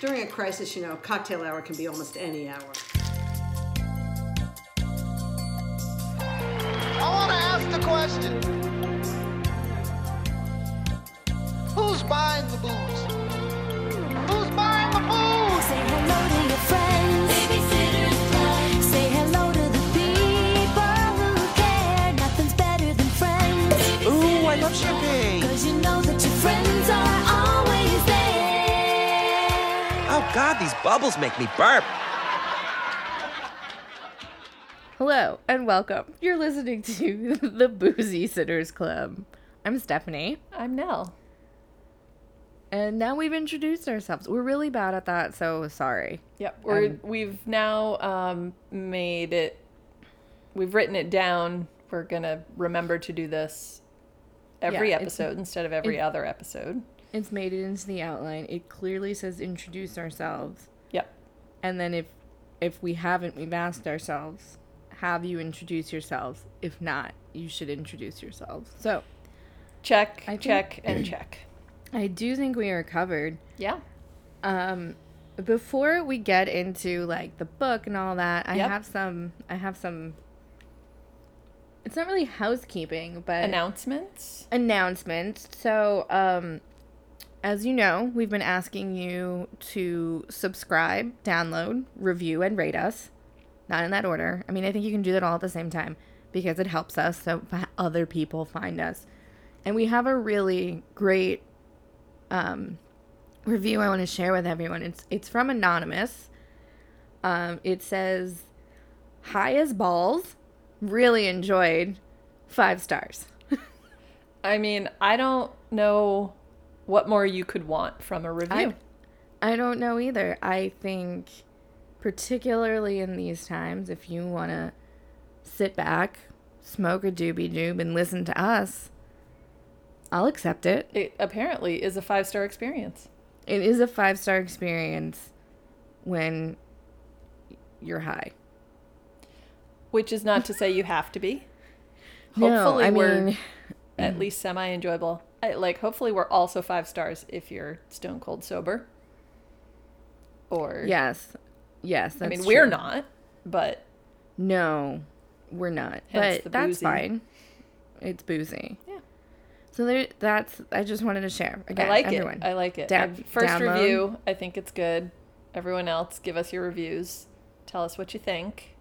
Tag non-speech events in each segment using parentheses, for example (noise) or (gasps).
During a crisis, you know, cocktail hour can be almost any hour. I want to ask the question Who's buying the booze? Bubbles make me burp. Hello and welcome. You're listening to (laughs) the Boozy Sitters Club. I'm Stephanie, I'm Nell. and now we've introduced ourselves. We're really bad at that, so sorry. Yep, we're Um, we've now um, made it. We've written it down. We're gonna remember to do this every Yeah, episode instead of every it- other episode. It's made it into the outline. It clearly says introduce ourselves. Yep. And then if if we haven't, we've asked ourselves, have you introduce yourselves? If not, you should introduce yourselves. So Check, I think- check, and check. (clears throat) I do think we are covered. Yeah. Um, before we get into like the book and all that, I Yep. have some. I have some. It's not really housekeeping, but Announcements. announcements. So, um, as you know, we've been asking you to subscribe, download, review, and rate us. Not in that order. I mean, I think you can do that all at the same time because it helps us so other people find us. And we have a really great um, review I want to share with everyone. It's it's from anonymous. Um, it says, "High as balls, really enjoyed, five stars." (laughs) I mean, I don't know what more you could want from a review. I, I don't know either. I think, particularly in these times, if you want to sit back, smoke a doobie doob, and listen to us, I'll accept it. it apparently is a five star experience. It is a five star experience when you're high. Which is not to say you have to be. (laughs) No, Hopefully, I we're mean- at least semi enjoyable. I, like, hopefully, we're also five stars if you're stone cold sober. Or Yes. Yes. That's I mean, we're not, but No, we're not. But that's fine. It's boozy. Yeah. So there, that's. I just wanted to share. Again, I like everyone. it. I like it. Da- First download. review, I think it's good. Everyone else, give us your reviews. Tell us what you think.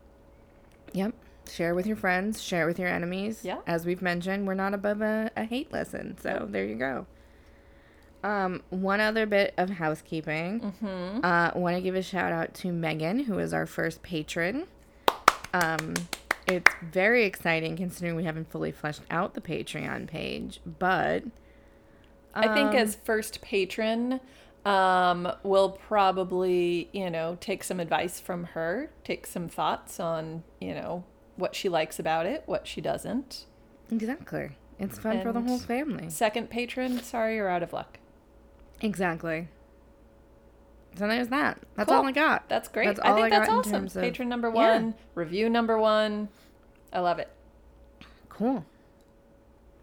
Yep. Share with your friends. Share with your enemies. Yeah. As we've mentioned, we're not above a, a hate lesson. So there you go. Um, one other bit of housekeeping. Mm-hmm. Uh, want to give a shout out to Megan, who is our first patron. Um, it's very exciting considering we haven't fully fleshed out the Patreon page, but I think Um, as first patron, um, we'll probably, you know, take some advice from her, take some thoughts on, you know, what she likes about it, what she doesn't. exactly, it's fun for the whole family. Second patron, sorry, you're out of luck. Exactly. So there's that. That's Cool. all I got. That's great. That's I think I that's awesome. of- Patron number Yeah. one, review number one. I love it. Cool.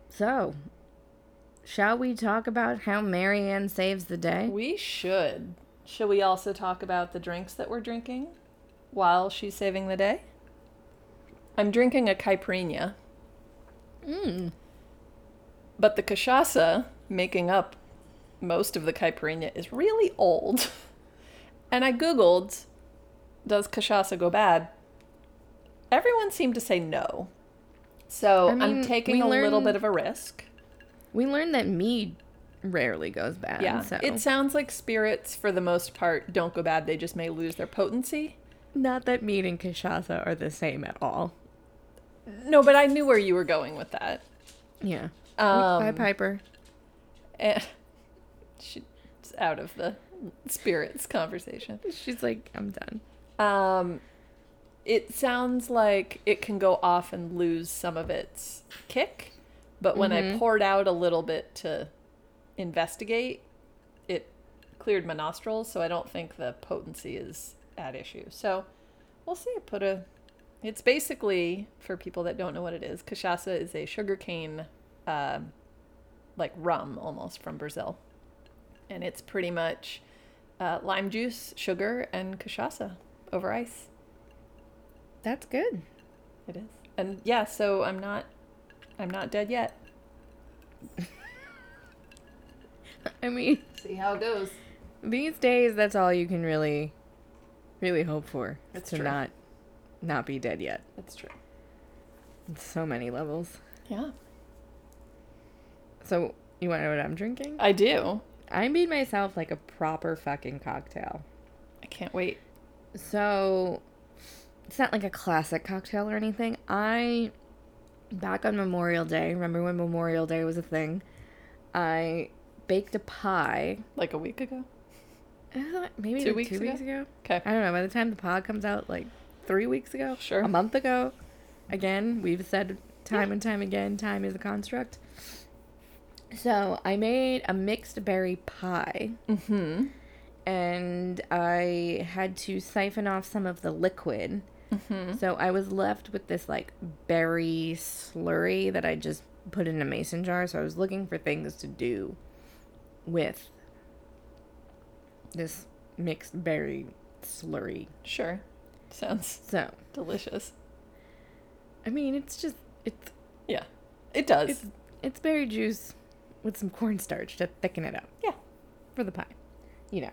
So, shall we talk about how Mary Anne saves the day? We should. Shall we also talk about the drinks that we're drinking while she's saving the day? I'm drinking a caipirinha. Mm. But the cachaça making up most of the caipirinha is really old. (laughs) And I googled, does cachaça go bad? Everyone seemed to say no. So I mean, am taking a little bit of a risk. We learned that mead rarely goes bad. Yeah. So. It sounds like spirits, for the most part, don't go bad. They just may lose their potency. not that mead and cachaça are the same at all. No, but I knew where you were going with that. Yeah. Um, Bye, Piper. And she's out of the spirits conversation. She's like, I'm done. Um, it sounds like it can go off and lose some of its kick, but when I poured out a little bit to investigate, it cleared my nostrils, so I don't think the potency is at issue. So we'll see. Put a. It's basically for people that don't know what it is. Cachaça is a sugarcane, um, like rum almost from Brazil, and it's pretty much uh, lime juice, sugar, and cachaça over ice. That's good. It is. And yeah, so I'm not I'm not dead yet. (laughs) I mean, See how it goes. these days, that's all you can really, really hope for. That's to true. not, not be dead yet. That's true. On so many levels. Yeah. So you want to know what I'm drinking? I do. I made myself like a proper fucking cocktail. I can't wait. So it's not like a classic cocktail or anything. I back on Memorial Day, remember when Memorial Day was a thing? I baked a pie. Like a week ago? uh, Maybe Two like weeks two ago? weeks ago. Okay. I don't know. By the time the pod comes out, like three weeks ago, Sure. a month ago. Again, we've said time and time again, time is a construct. So I made a mixed berry pie. Mm-hmm. and I had to siphon off some of the liquid. So I was left with this like berry slurry that I just put in a mason jar. So I was looking for things to do with this mixed berry slurry. Sure. Sounds So, delicious. I mean, it's just it's Yeah. It does. it's it's berry juice with some cornstarch to thicken it up. yeah. for the pie, you know.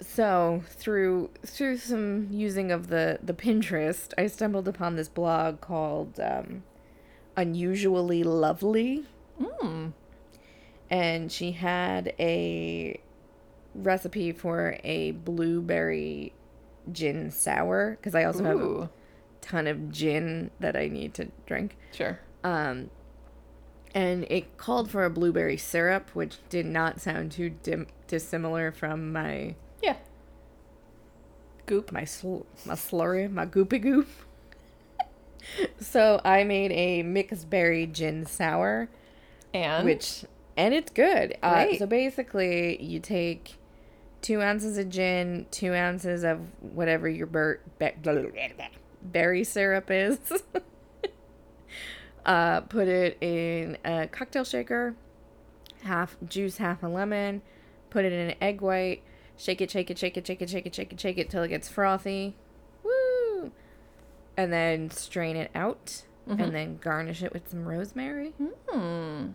So through through some using of the the Pinterest, I stumbled upon this blog called um, "Unusually Lovely," Mm. and she had a recipe for a blueberry gin sour because I also have a ton of gin that I need to drink. Sure. Um, and it called for a blueberry syrup, which did not sound too dim- dissimilar from my Yeah. Goop. my sl- my slurry, my goopy goop. (laughs) so I made a mixed berry gin sour, And which and it's good. Uh, so basically, you take two ounces of gin, two ounces of whatever your ber- be- berry syrup is. (laughs) uh, put it in a cocktail shaker, half juice, half a lemon. Put it in an egg white. Shake it, shake it, shake it, shake it, shake it, shake it, shake it till it gets frothy. Woo! And then strain it out, and then garnish it with some rosemary. Hmm.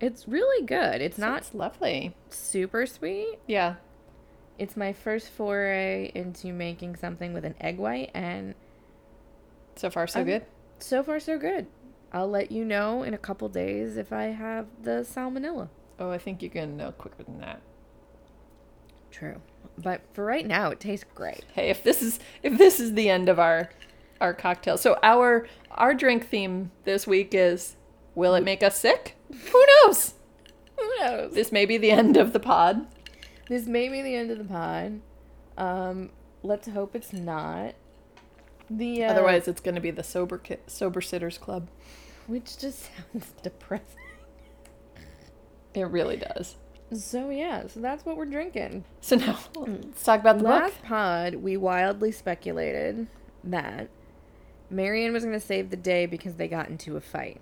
It's really good. It's not lovely. super sweet. Yeah. It's my first foray into making something with an egg white, and So far, so I'm- good. so far so good. I'll let you know in a couple days if I have the salmonella. Oh, I think you're gonna know quicker than that. True, but for right now, it tastes great. Hey, if this is if this is the end of our our cocktail, so our our drink theme this week is will it make us sick? Who knows? Who knows? This may be the end of the pod. This may be the end of the pod. Um, let's hope it's not. The uh, Otherwise, it's going to be the sober ki- sober sitters club. which just (laughs) sounds depressing. It really does. So yeah, so that's what we're drinking. So now let's talk about the book. Last pod, we wildly speculated that Mary Anne was going to save the day because they got into a fight.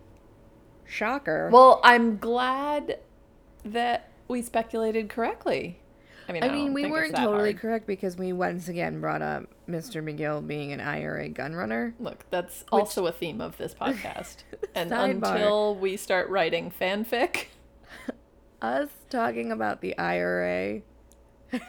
Shocker. Well, I'm glad that we speculated correctly. I mean, I, I mean, we weren't totally hard. correct because we once again brought up Mr. McGill being an IRA gun runner. Look, that's also a theme of this podcast. (laughs) and until we start writing fanfic, (laughs) Us talking about the IRA (laughs)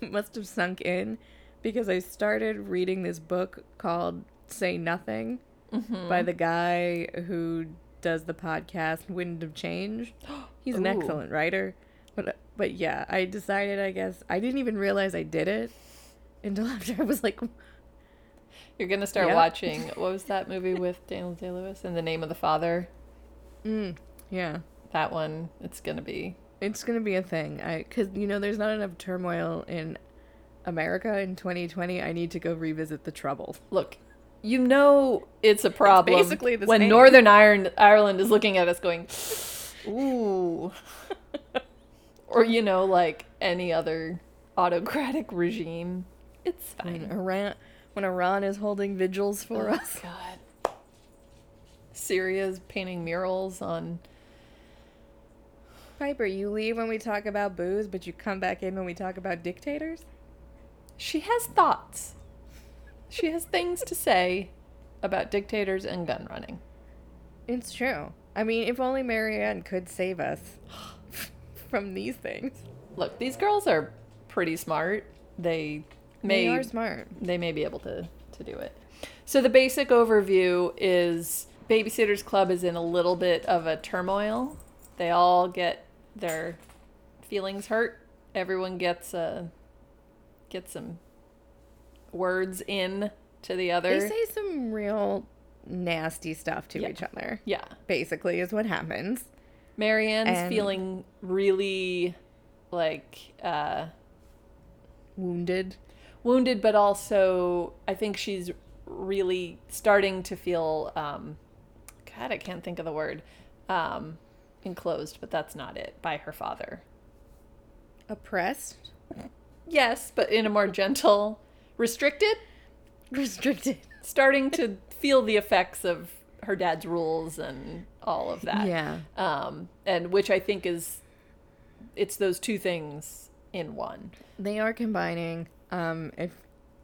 must have sunk in because I started reading this book called Say Nothing Mm-hmm. by the guy who does the podcast Wind of Change. (gasps) He's an Ooh. excellent writer. But but yeah, I decided I guess I didn't even realize I did it until (laughs) after I was like you're gonna start Yep. watching. What was that movie with (laughs) Daniel Day Lewis? In the Name of the Father. mm, yeah. That one. It's gonna be. It's gonna be a thing. I because you know there's not enough turmoil in America in 2020. I need to go revisit the Trouble. Look, you know it's a problem basically the when. Northern Ireland Ireland is looking at us going, ooh, (laughs) or you know, like any other autocratic regime. It's When fine. Iran when Iran is holding vigils for Oh, us. God. Syria's painting murals on Piper, you leave when we talk about booze, but you come back in when we talk about dictators? She has thoughts. She has things to say about dictators and gun running. It's true. I mean, if only Mary Anne could save us (gasps) (sighs) from these things. Look, these girls are pretty smart. They may They are smart. they may be able to to do it. So the basic overview is Babysitters Club is in a little bit of a turmoil. They all get their feelings hurt. Everyone gets uh, a get some words in to the other. They say some real nasty stuff to Yeah. each other. yeah. Basically, is what happens. Mary Anne's And- feeling really like uh Wounded. wounded, but also I think she's really starting to feel um God, I can't think of the word. Um enclosed, but that's not it, by her father. Oppressed. Yes, but in a more gentle, restricted, Restricted. starting to feel the effects of her dad's rules and all of that. Yeah. Um and which I think is it's those two things in one. They are combining. Um, if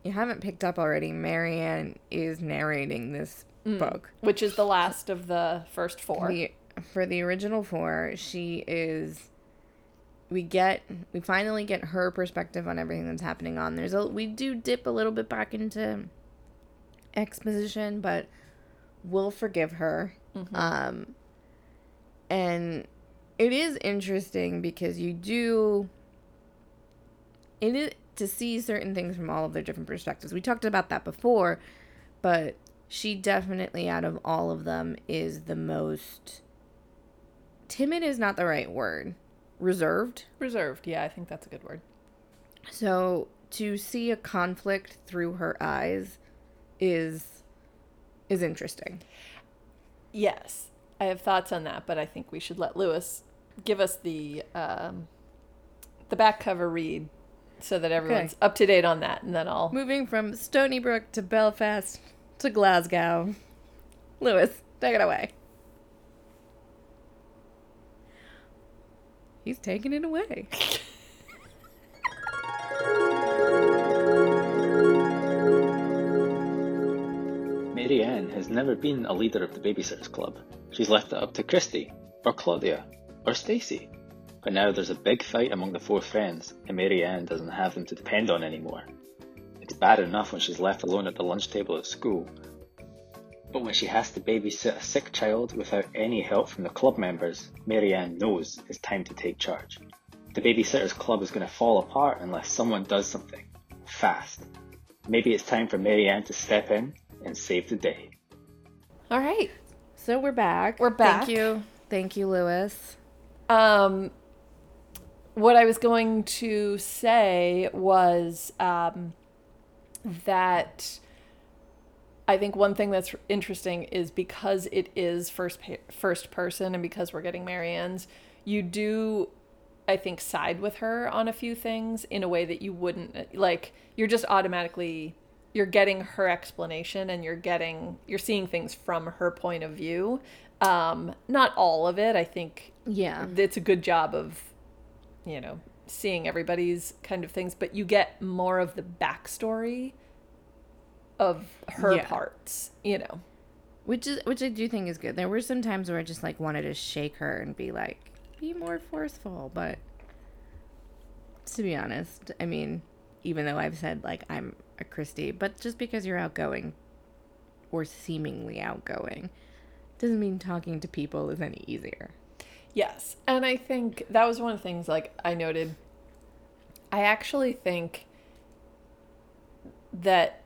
you haven't picked up already, Mary Anne is narrating this book. Which is the last of the first four. The, for the original four, she is. We get we finally get her perspective on everything that's happening on. There's a we do dip a little bit back into exposition, but we'll forgive her. Um, and it is interesting because you do it is to see certain things from all of their different perspectives. We talked about that before, but she definitely out of all of them is the most timid is not the right word. Reserved. Reserved. Yeah, I think that's a good word. So to see a conflict through her eyes is is interesting. Yes, I have thoughts on that, but I think we should let Lewis give us the um, the back cover read so that everyone's up to date on that, and then I'll. Moving from Stony Brook to Belfast to Glasgow. Lewis, take it away. He's taking it away. (laughs) has never been a leader of the Babysitters Club. She's left it up to Kristy, or Claudia, or Stacey. But now there's a big fight among the four friends, and Mary Anne doesn't have them to depend on anymore. It's bad enough when she's left alone at the lunch table at school. But when she has to babysit a sick child without any help from the club members, Mary Anne knows it's time to take charge. The Babysitters Club is going to fall apart unless someone does something. Fast. Maybe it's time for Mary Anne to step in and save the day. All right. So we're back. We're back. Thank you. Thank you, Lewis. Um, what I was going to say was um, that I think one thing that's interesting is because it is first pa- first person and because we're getting Mary Anne's, you do I think side with her on a few things in a way that you wouldn't like you're just automatically you're getting her explanation and you're getting you're seeing things from her point of view. Um not all of it. I think Yeah. it's a good job of you know seeing everybody's kind of things but you get more of the backstory of her Yeah. parts you know Which is which I do think is good. There were some times where I just like wanted to shake her and be like, be more forceful, but to be honest, I mean, even though I've said like I'm a Kristy, but just because you're outgoing or seemingly outgoing doesn't mean talking to people is any easier. yes and i think that was one of the things like i noted i actually think that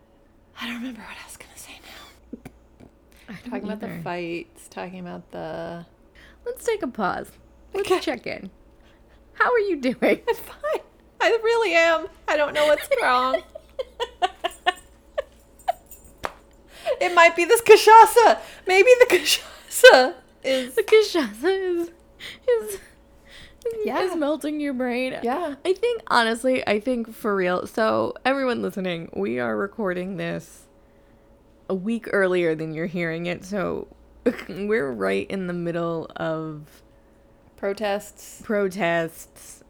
i don't remember what i was gonna say now talking about the fights talking about the Let's take a pause. Let's Okay. check in. How are you doing? (laughs) i'm fine i really am i don't know what's (laughs) wrong it might be this cachaça maybe the cachaça is The cachaça is is Yeah. is melting your brain. Yeah. I think honestly, I think for real. So everyone listening, we are recording this a week earlier than you're hearing it. So (laughs) we're right in the middle of Protests. protests,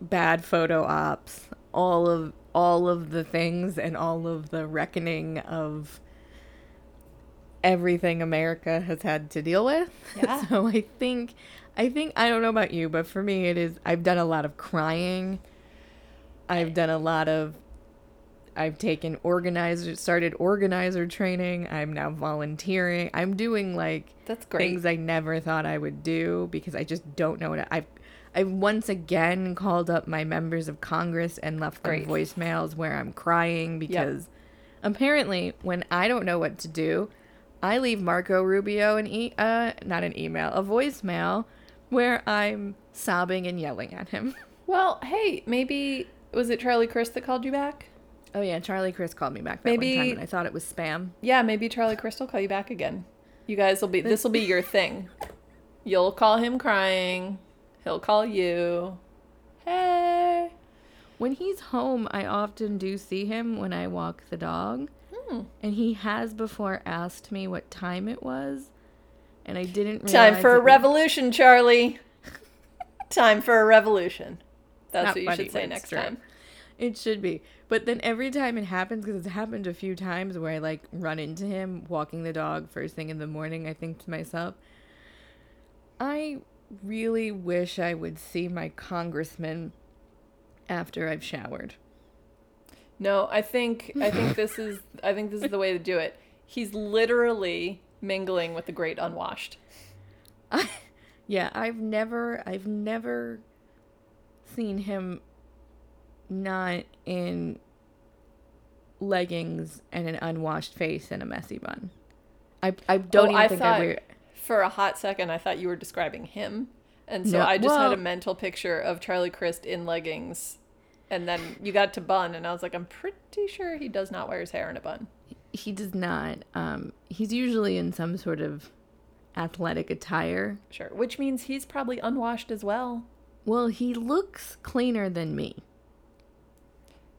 bad photo ops, all of all of the things and all of the reckoning of everything America has had to deal with. (laughs) Yeah. so I think I think I don't know about you, but for me it is I've done a lot of crying. I've done a lot of I've taken organizer started organizer training. I'm now volunteering. I'm doing like That's great. things I never thought I would do because I just don't know what I, I've I've once again called up my members of Congress and left them Great. voicemails where I'm crying because apparently when I don't know what to do, I leave Marco Rubio an e uh not an email, a voicemail where I'm sobbing and yelling at him. (laughs) Well, hey, maybe was it Charlie Crist that called you back? Oh yeah, Charlie Crist called me back that Maybe- one time and I thought it was spam. Yeah, maybe Charlie Crist will call you back again. You guys will be this will be your thing. (laughs) You'll call him crying. He'll call you. Hey. When he's home, I often do see him when I walk the dog. Hmm. And he has before asked me what time it was. And I didn't realize Time for a it was- revolution, Charlie. (laughs) Time for a revolution. That's Not what you funny, should say next true. time. It should be. But then every time it happens, because it's happened a few times where I like run into him walking the dog first thing in the morning, I think to myself, I really wish I would see my congressman after I've showered. No, I think I think this is I think this is the way to do it. He's literally mingling with the great unwashed. I, Yeah, I've never I've never seen him not in leggings and an unwashed face and a messy bun. I I don't Oh, even I think thought I wear for a hot second I thought you were describing him. And so No, I just had a mental picture of Charlie Crist in leggings and then you got to bun and I was like I'm pretty sure he does not wear his hair in a bun. he does not. Um he's usually in some sort of athletic attire. Sure, which means he's probably unwashed as well. Well, he looks cleaner than me.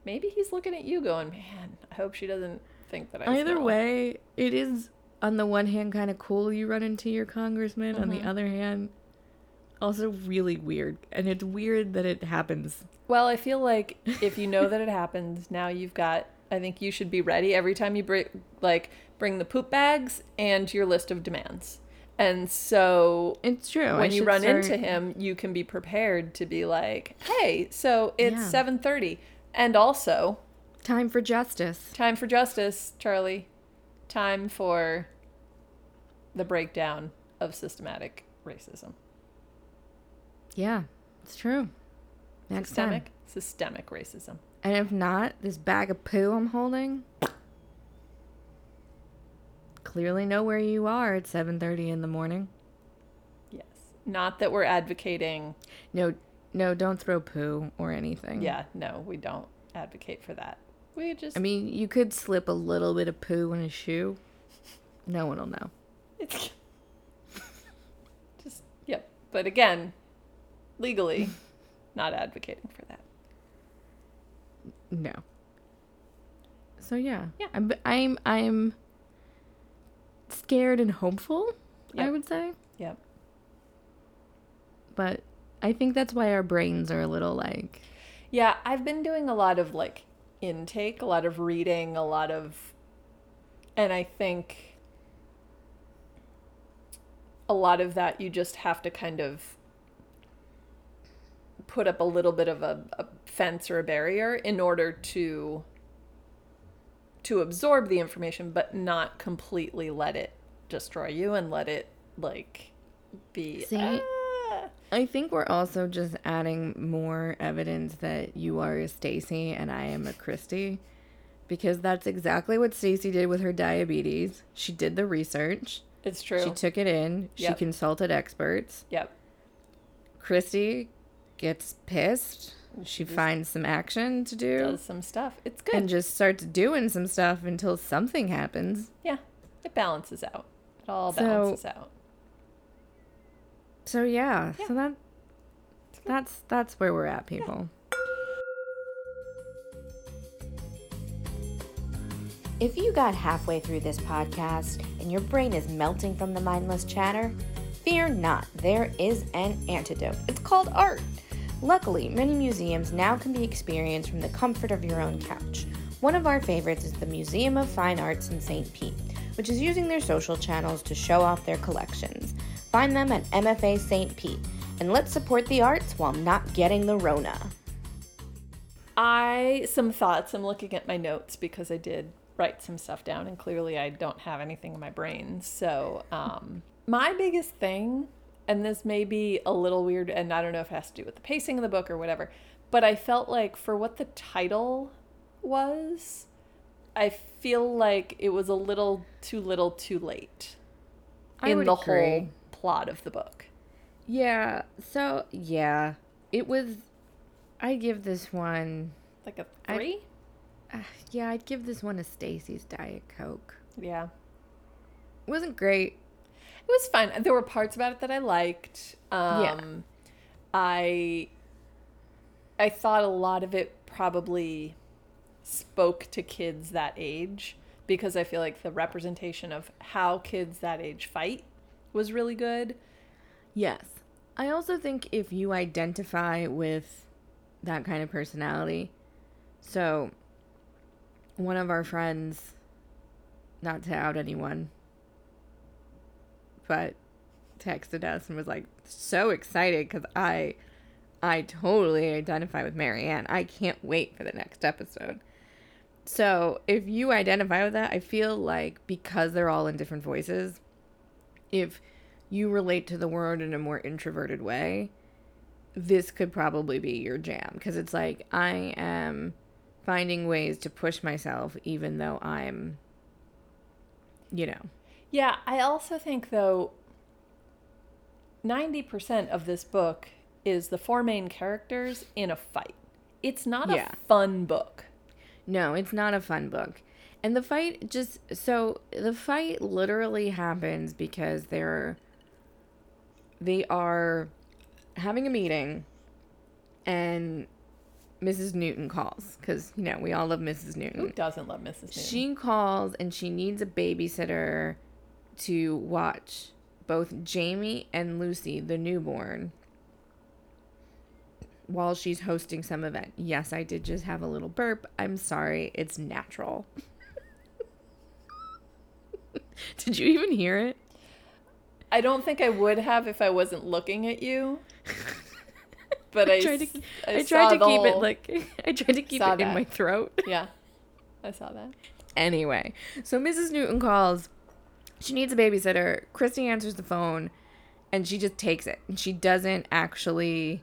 Maybe he's looking at you going, "Man, I hope she doesn't think that I Either smell." way, it is on the one hand kind of cool you run into your congressman. On Mm-hmm. the other hand, also really weird. And it's weird that it happens. Well, I feel like if you know (laughs) that it happens, now you've got. I think you should be ready every time you bring, like, bring the poop bags and your list of demands. And so It's true. I when you should run into him, you can be prepared to be like, "Hey, so it's Yeah. 7:30, and also time for justice. time for justice, Charlie. Time for the breakdown of systematic racism. Yeah, it's true. Next Systemic, time. systemic racism. And if not, this bag of poo I'm holding. Clearly know where you are at 7:30 in the morning. Yes. Not that we're advocating. No, no, don't throw poo or anything. Yeah, no, we don't advocate for that. We just I mean, you could slip a little bit of poo in a shoe. No one will know. It's just yep. But again, legally, not advocating for that. No. So yeah, Yeah. I'm I'm I'm scared and hopeful. I would say, Yep. but I think that's why our brains are a little like Yeah, I've been doing a lot of like intake, a lot of reading, a lot of and I think a lot of that you just have to kind of put up a little bit of a, a fence or a barrier in order to to absorb the information but not completely let it destroy you and let it like be See? "Ah." I think we're also just adding more evidence that you are a Stacey and I am a Kristy. Because that's exactly what Stacey did with her diabetes. She did the research. it's true She took it in. She consulted experts. yep Kristy gets pissed. She finds some action to do does some stuff it's good and just starts doing some stuff until something happens. Yeah, it balances out. It all So- balances out. So yeah, so that that's that's where we're at, people. If you got halfway through this podcast and your brain is melting from the mindless chatter, Fear not, there is an antidote. It's called art. Luckily, many museums now can be experienced from the comfort of your own couch. One of our favorites is the Museum of Fine Arts in St. Pete, which is using their social channels to show off their collections. Find them at MFA St. Pete, and let's support the arts while not getting the Rona. I some thoughts. I'm looking at my notes because I did write some stuff down, and clearly I don't have anything in my brain. So, um, my biggest thing, and this may be a little weird, and I don't know if it has to do with the pacing of the book or whatever, but I felt like for what the title was, I feel like it was a little too little, too late I in would the agree. whole plot of the book. Yeah, so yeah, it was. I give this one. Like a three. Uh, yeah, I'd give this one a Stacey's Diet Coke. yeah. It wasn't great. It was fun. There were parts about it that I liked. Um, Yeah. I I thought a lot of it probably spoke to kids that age because I feel like the representation of how kids that age fight was really good. Yes. I also think if you identify with that kind of personality, so one of our friends, not to out anyone, but texted us and was like so excited because I, I totally identify with Mary Anne. I can't wait for the next episode. So if you identify with that, I feel like because they're all in different voices, if you relate to the world in a more introverted way, this could probably be your jam because it's like I am finding ways to push myself even though I'm you know. Yeah, I also think though 90% of this book is the four main characters in a fight. It's not Yeah. a fun book. No, it's not a fun book. And the fight just so the fight literally happens because they're they are having a meeting and Mrs. Newton calls cuz you know, we all love Mrs. Newton. Who doesn't love Mrs. Newton? She calls and she needs a babysitter to watch both Jamie and Lucy, the newborn, while she's hosting some event. Yes, I did just have a little burp. I'm sorry. It's natural. (laughs) did you even hear it? I don't think I would have if I wasn't looking at you. (laughs) But I, I tried to, I saw tried to keep it like (laughs) I tried to keep it in my throat. Yeah, I saw that. Anyway, so Mrs. Newton calls. She needs a babysitter. Kristy answers the phone and she just takes it. And she doesn't actually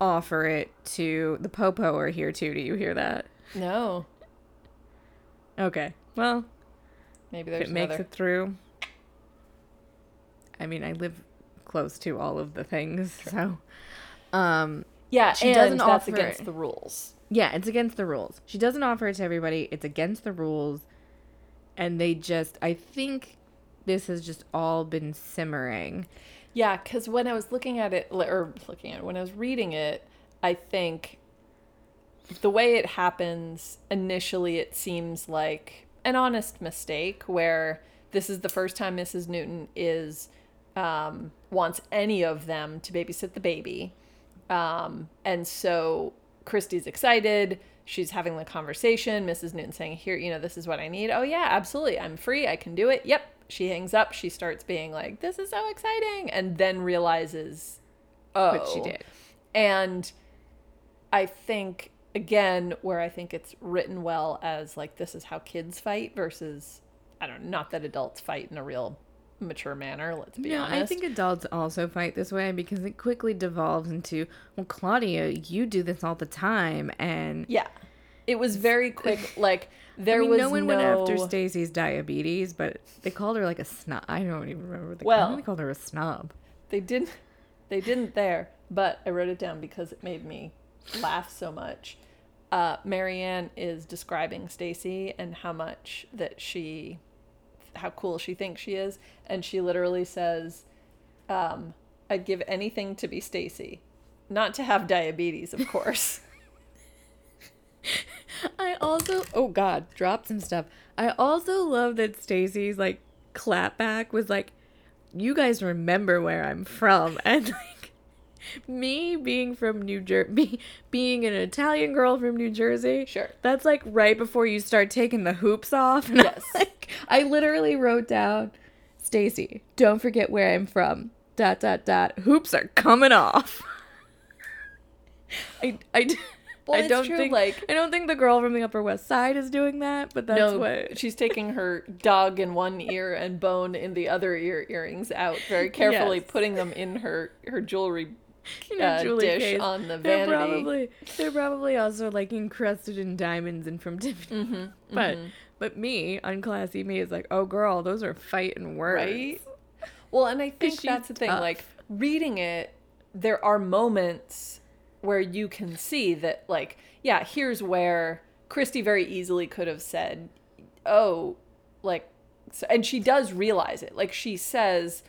offer it to the Popo are here too. Do you hear that? No, Okay. Well, maybe if there's it makes another. it through. I mean, I live close to all of the things, so um Yeah, she and doesn't that's offer against it. the rules. Yeah, it's against the rules. She doesn't offer it to everybody. It's against the rules. And they just, I think this has just all been simmering. Yeah, because when I was looking at it, or looking at it, when I was reading it, I think the way it happens initially, it seems like an honest mistake where this is the first time Mrs. Newton is um, wants any of them to babysit the baby, um, and so Kristy's excited. She's having the conversation. Mrs. Newton saying, "Here, you know, this is what I need." Oh yeah, absolutely. I'm free. I can do it. Yep. She hangs up. She starts being like, "This is so exciting," and then realizes, "Oh, What she did. And I think again, where I think it's written well as like this is how kids fight versus I don't know, not that adults fight in a real mature manner. Let's be No, honest. I think adults also fight this way because it quickly devolves into, well, Claudia, you do this all the time. And yeah, it was very quick. (laughs) Like there I mean, was no one no went after Stacey's diabetes, but they called her like a snob. I don't even remember. What they, Well- I they called her a snob. They didn't. They didn't there, but I wrote it down because it made me laugh so much. Uh, Mary Anne is describing Stacey and how much that she, how cool she thinks she is, and she literally says, um, "I'd give anything to be Stacey, not to have diabetes, of course." (laughs) I also, oh God, dropped some stuff. I also love that Stacy's like clapback was like, you guys remember where I'm from (laughs) and like (laughs) me being from New Jersey, (laughs) being an Italian girl from New Jersey. Sure. That's like right before you start taking the hoops off. (laughs) And Yes. I, like, I literally wrote down, Stacey, don't forget where I'm from. Dot dot dot. Hoops are coming off. I I. Well, I don't true, think like- I don't think the girl from the Upper West Side is doing that, but that's no, what she's taking her dog in one ear and bone in the other ear earrings out very carefully, Yes. putting them in her her jewelry (laughs) uh, dish case. on the vanity. They're probably they're probably also like encrusted in diamonds and from Tiffany. (laughs) Mm-hmm, but but me, unclassy me, is like, oh girl, those are fighting words. right? Well, and I think that's the thing. tough. Like reading it, there are moments where you can see that, like, yeah, here's where Kristy very easily could have said, "Oh, like," so, and she does realize it. Like she says,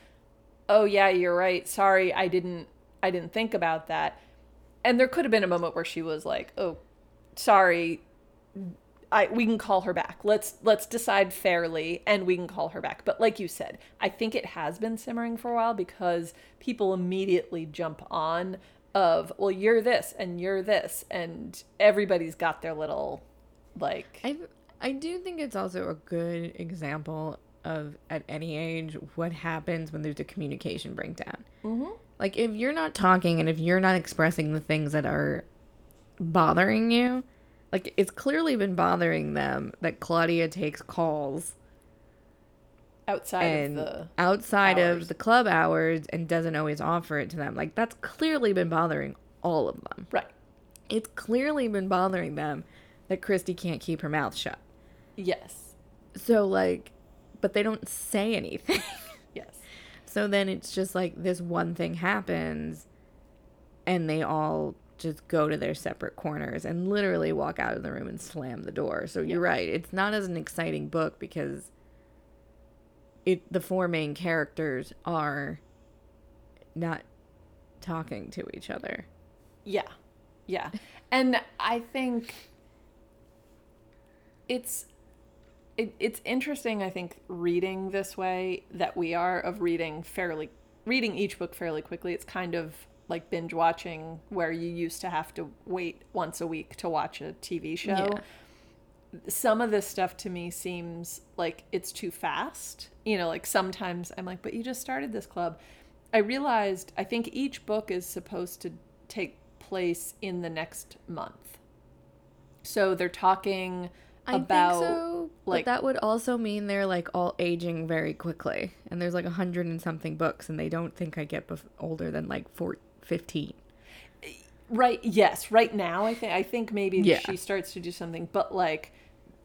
"Oh yeah, you're right. Sorry, I didn't, I didn't think about that." And there could have been a moment where she was like, "Oh, sorry, I we can call her back. Let's let's decide fairly and we can call her back. But like you said, I think it has been simmering for a while because people immediately jump on of, well, you're this and you're this and everybody's got their little like I I do think it's also a good example of at any age what happens when there's a communication breakdown. Mm-hmm. Like if you're not talking and if you're not expressing the things that are bothering you, like it's clearly been bothering them that Claudia takes calls outside and of the outside hours. of the club hours and doesn't always offer it to them. Like that's clearly been bothering all of them. right. It's clearly been bothering them that Kristy can't keep her mouth shut. Yes. So like but they don't say anything. (laughs) So then it's just like this one thing happens and they all just go to their separate corners and literally walk out of the room and slam the door. So you're right. It's not as an exciting book because it the four main characters are not talking to each other. Yeah. Yeah. And I think it's it, it's interesting I think reading this way that we are of reading fairly reading each book fairly quickly. It's kind of like binge watching where you used to have to wait once a week to watch a TV show. Yeah. Some of this stuff to me seems like it's too fast. You know, like sometimes I'm like, but you just started this club. I realized I think each book is supposed to take place in the next month. So they're talking I about think so, like but that would also mean they're like all aging very quickly, and there's like a hundred and something books, and they don't think I get bef- older than like four, 15. right yes, right now I think I think maybe Yeah. she starts to do something but like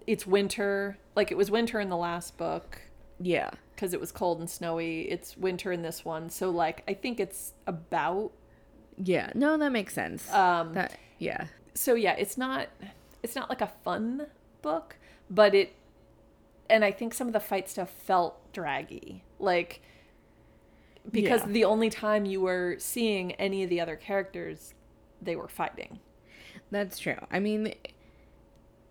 it's winter, like it was winter in the last book Yeah, because it was cold and snowy. It's winter in this one. So like I think it's about yeah. No, that makes sense. um that yeah, so yeah, it's not it's not like a fun book, but it and I think some of the fight stuff felt draggy. Like because Yeah. the only time you were seeing any of the other characters, they were fighting. that's true. I mean,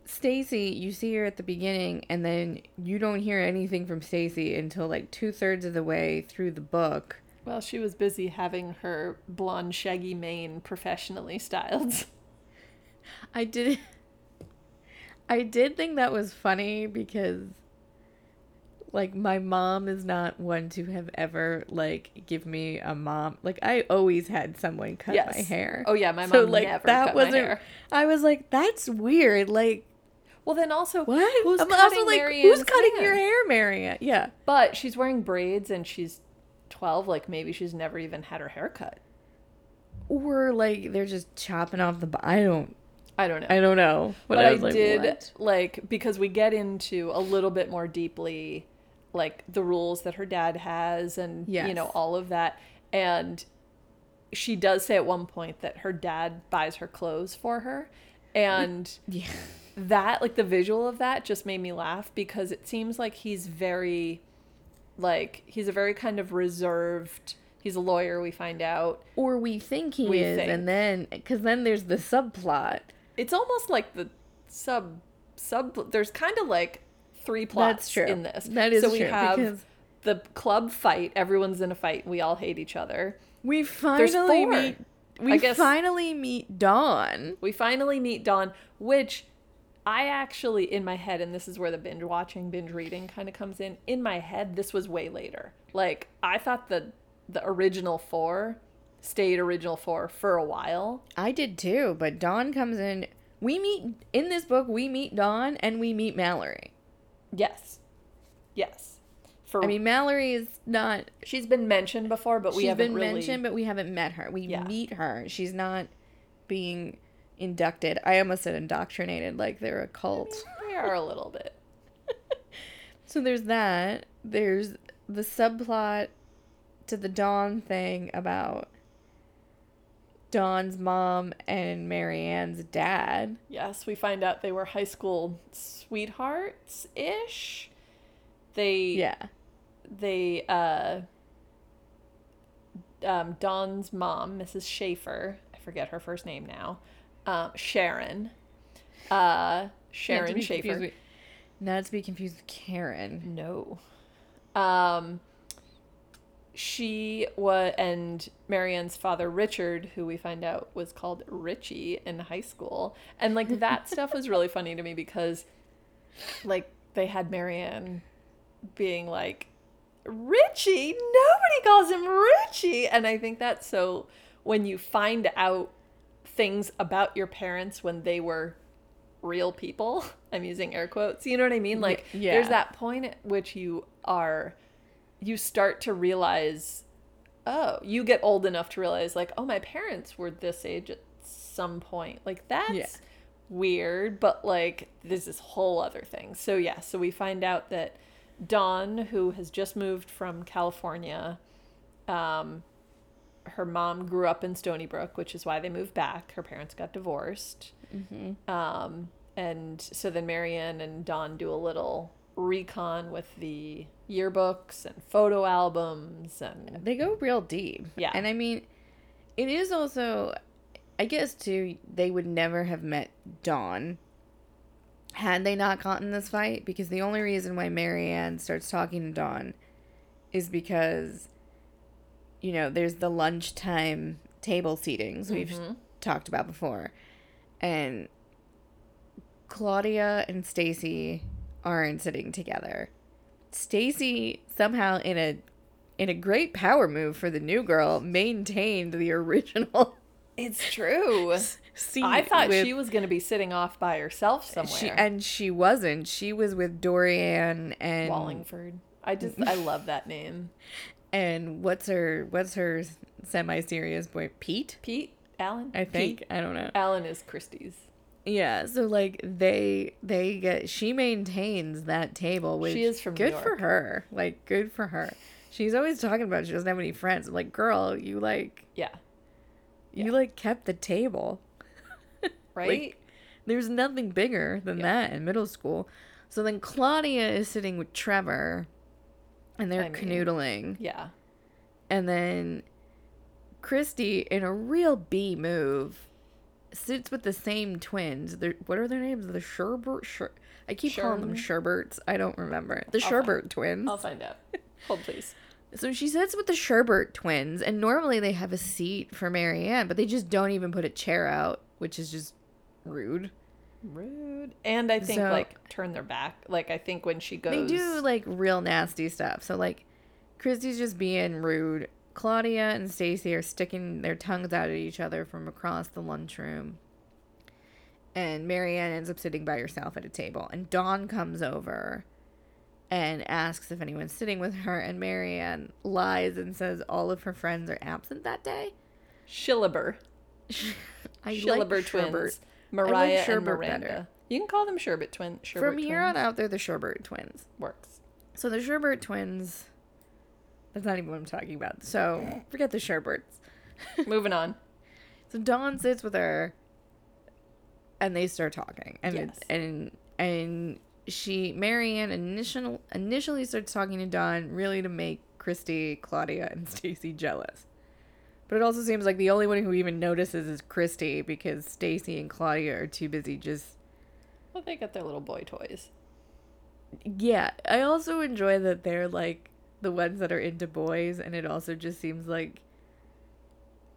Stacey, you see her at the beginning, and then you don't hear anything from Stacey until like two thirds of the way through the book. Well, she was busy having her blonde shaggy mane professionally styled. I did. I did think that was funny because, like, my mom is not one to have ever like give me a mom. Like, I always had someone cut my hair. Oh, yeah, my so mom like never that cut my wasn't. hair. I was like, that's weird. Like, Well, then also what? Who's I'm cutting also like, Mary Anne's who's cutting your hair? hair, Mary Anne? Yeah. But she's wearing braids and she's twelve. Like maybe she's never even had her hair cut. Or like they're just chopping off the. I don't. I don't know. I don't know. but I, was like, did what? like because we get into a little bit more deeply like the rules that her dad has and you know all of that and she does say at one point that her dad buys her clothes for her and (laughs) Yeah. that like the visual of that just made me laugh because it seems like he's very like he's a very kind of reserved he's a lawyer we find out Or we think he We is, think. and then because then there's the subplot. It's almost like the sub sub there's kind of like three plots in this That is so we true have because the club fight. Everyone's in a fight. We all hate each other. We finally meet. We guess- finally meet Dawn. We finally meet Dawn, which I actually, in my head, and this is where the binge watching, binge reading kind of comes in. In my head, this was way later. Like I thought the the original four stayed original four for a while. I did too, but Dawn comes in. We meet in this book. We meet Dawn and we meet Mallory. Yes, yes. For I mean, Mallory is not. she's been mentioned before, but we she's haven't been really. mentioned, but we haven't met her. We Yeah. meet her. She's not being inducted. I almost said indoctrinated, like they're a cult. (laughs) we are a little bit. So there's that. There's the subplot to the Dawn thing about Dawn's mom and Mary Anne's dad. Yes, we find out they were high school sweethearts ish. They Yeah. they uh um Dawn's mom, Mrs. Schafer, I forget her first name now. Um Sharon. Uh Sharon Schafer. with- Not to be confused with Karen. No. Um she was and Mary Anne's father Richard, who we find out was called Richie in high school. And like that (laughs) stuff was really funny to me because like they had Mary Anne being like Richie, nobody calls him Richie. And I think that's so when you find out things about your parents when they were real people. (laughs) I'm using air quotes. You know what I mean? Like yeah. there's that point at which you are you start to realize oh, you get old enough to realize like, oh, my parents were this age at some point. Like that's Yeah. weird, but like there's this whole other thing. So yeah, so we find out that Dawn, who has just moved from California, um, her mom grew up in Stoneybrook, which is why they moved back. Her parents got divorced. Um, and so then Mary Anne and Dawn do a little recon with the yearbooks and photo albums and They go real deep. Yeah. And I mean, it is also, I guess, too, they would never have met Dawn had they not gotten in this fight because the only reason why Mary Anne starts talking to Dawn is because, you know, there's the lunchtime table seatings we've mm-hmm. talked about before. And Claudia and Stacey aren't sitting together. Stacey somehow in a in a great power move for the new girl maintained the original (laughs) it's true. I thought with- she was going to be sitting off by herself somewhere. she and she wasn't. She was with Dorianne Wallingford. I just I love that name. (laughs) and what's her what's her semi-serious boy Pete? Pete Allen. I think Pete. I don't know. Allen is Kristy's. Yeah, so like they they get she maintains that table, which she is from good for her. Like good for her. She's always talking about she doesn't have any friends. I'm like, girl, you like Yeah. you like kept the table. (laughs) Right. There's nothing bigger than that in middle school. So then Claudia is sitting with Trevor and they're I mean- canoodling. yeah. And then Kristy, in a real B move, sits with the same twins. They're, what are their names? The Sherbert? Sher- I keep calling them Sherberts. I don't remember. The find- Sherbert twins. I'll find out. Hold please. So she sits with the Sherbert twins, and normally they have a seat for Mary Anne, but they just don't even put a chair out, which is just rude. Rude. And I think So- like turn their back. Like I think when she goes They do like real nasty stuff. So like Kristy's just being rude. Claudia and Stacey are sticking their tongues out at each other from across the lunchroom. And Mary Anne ends up sitting by herself at a table. And Dawn comes over and asks if anyone's sitting with her. And Mary Anne lies and says all of her friends are absent that day. Shillaber. (laughs) I Shillaber like twins. Sherbert. Mariah and Sherbert Miranda. better. You can call them Sherbet twin. Sherbert From here on out, they're the Sherbert twins. works. So the Sherbert twins. That's not even what I'm talking about. So forget the Sherberts. (laughs) Moving on. So Dawn sits with her, and they start talking, and Yes. and and she Mary Anne initial initially starts talking to Dawn really to make Kristy, Claudia, and (laughs) Stacey jealous. But it also seems like the only one who even notices is Kristy because Stacey and Claudia are too busy just Well, they got their little boy toys. Yeah, I also enjoy that they're like the ones that are into boys, and it also just seems like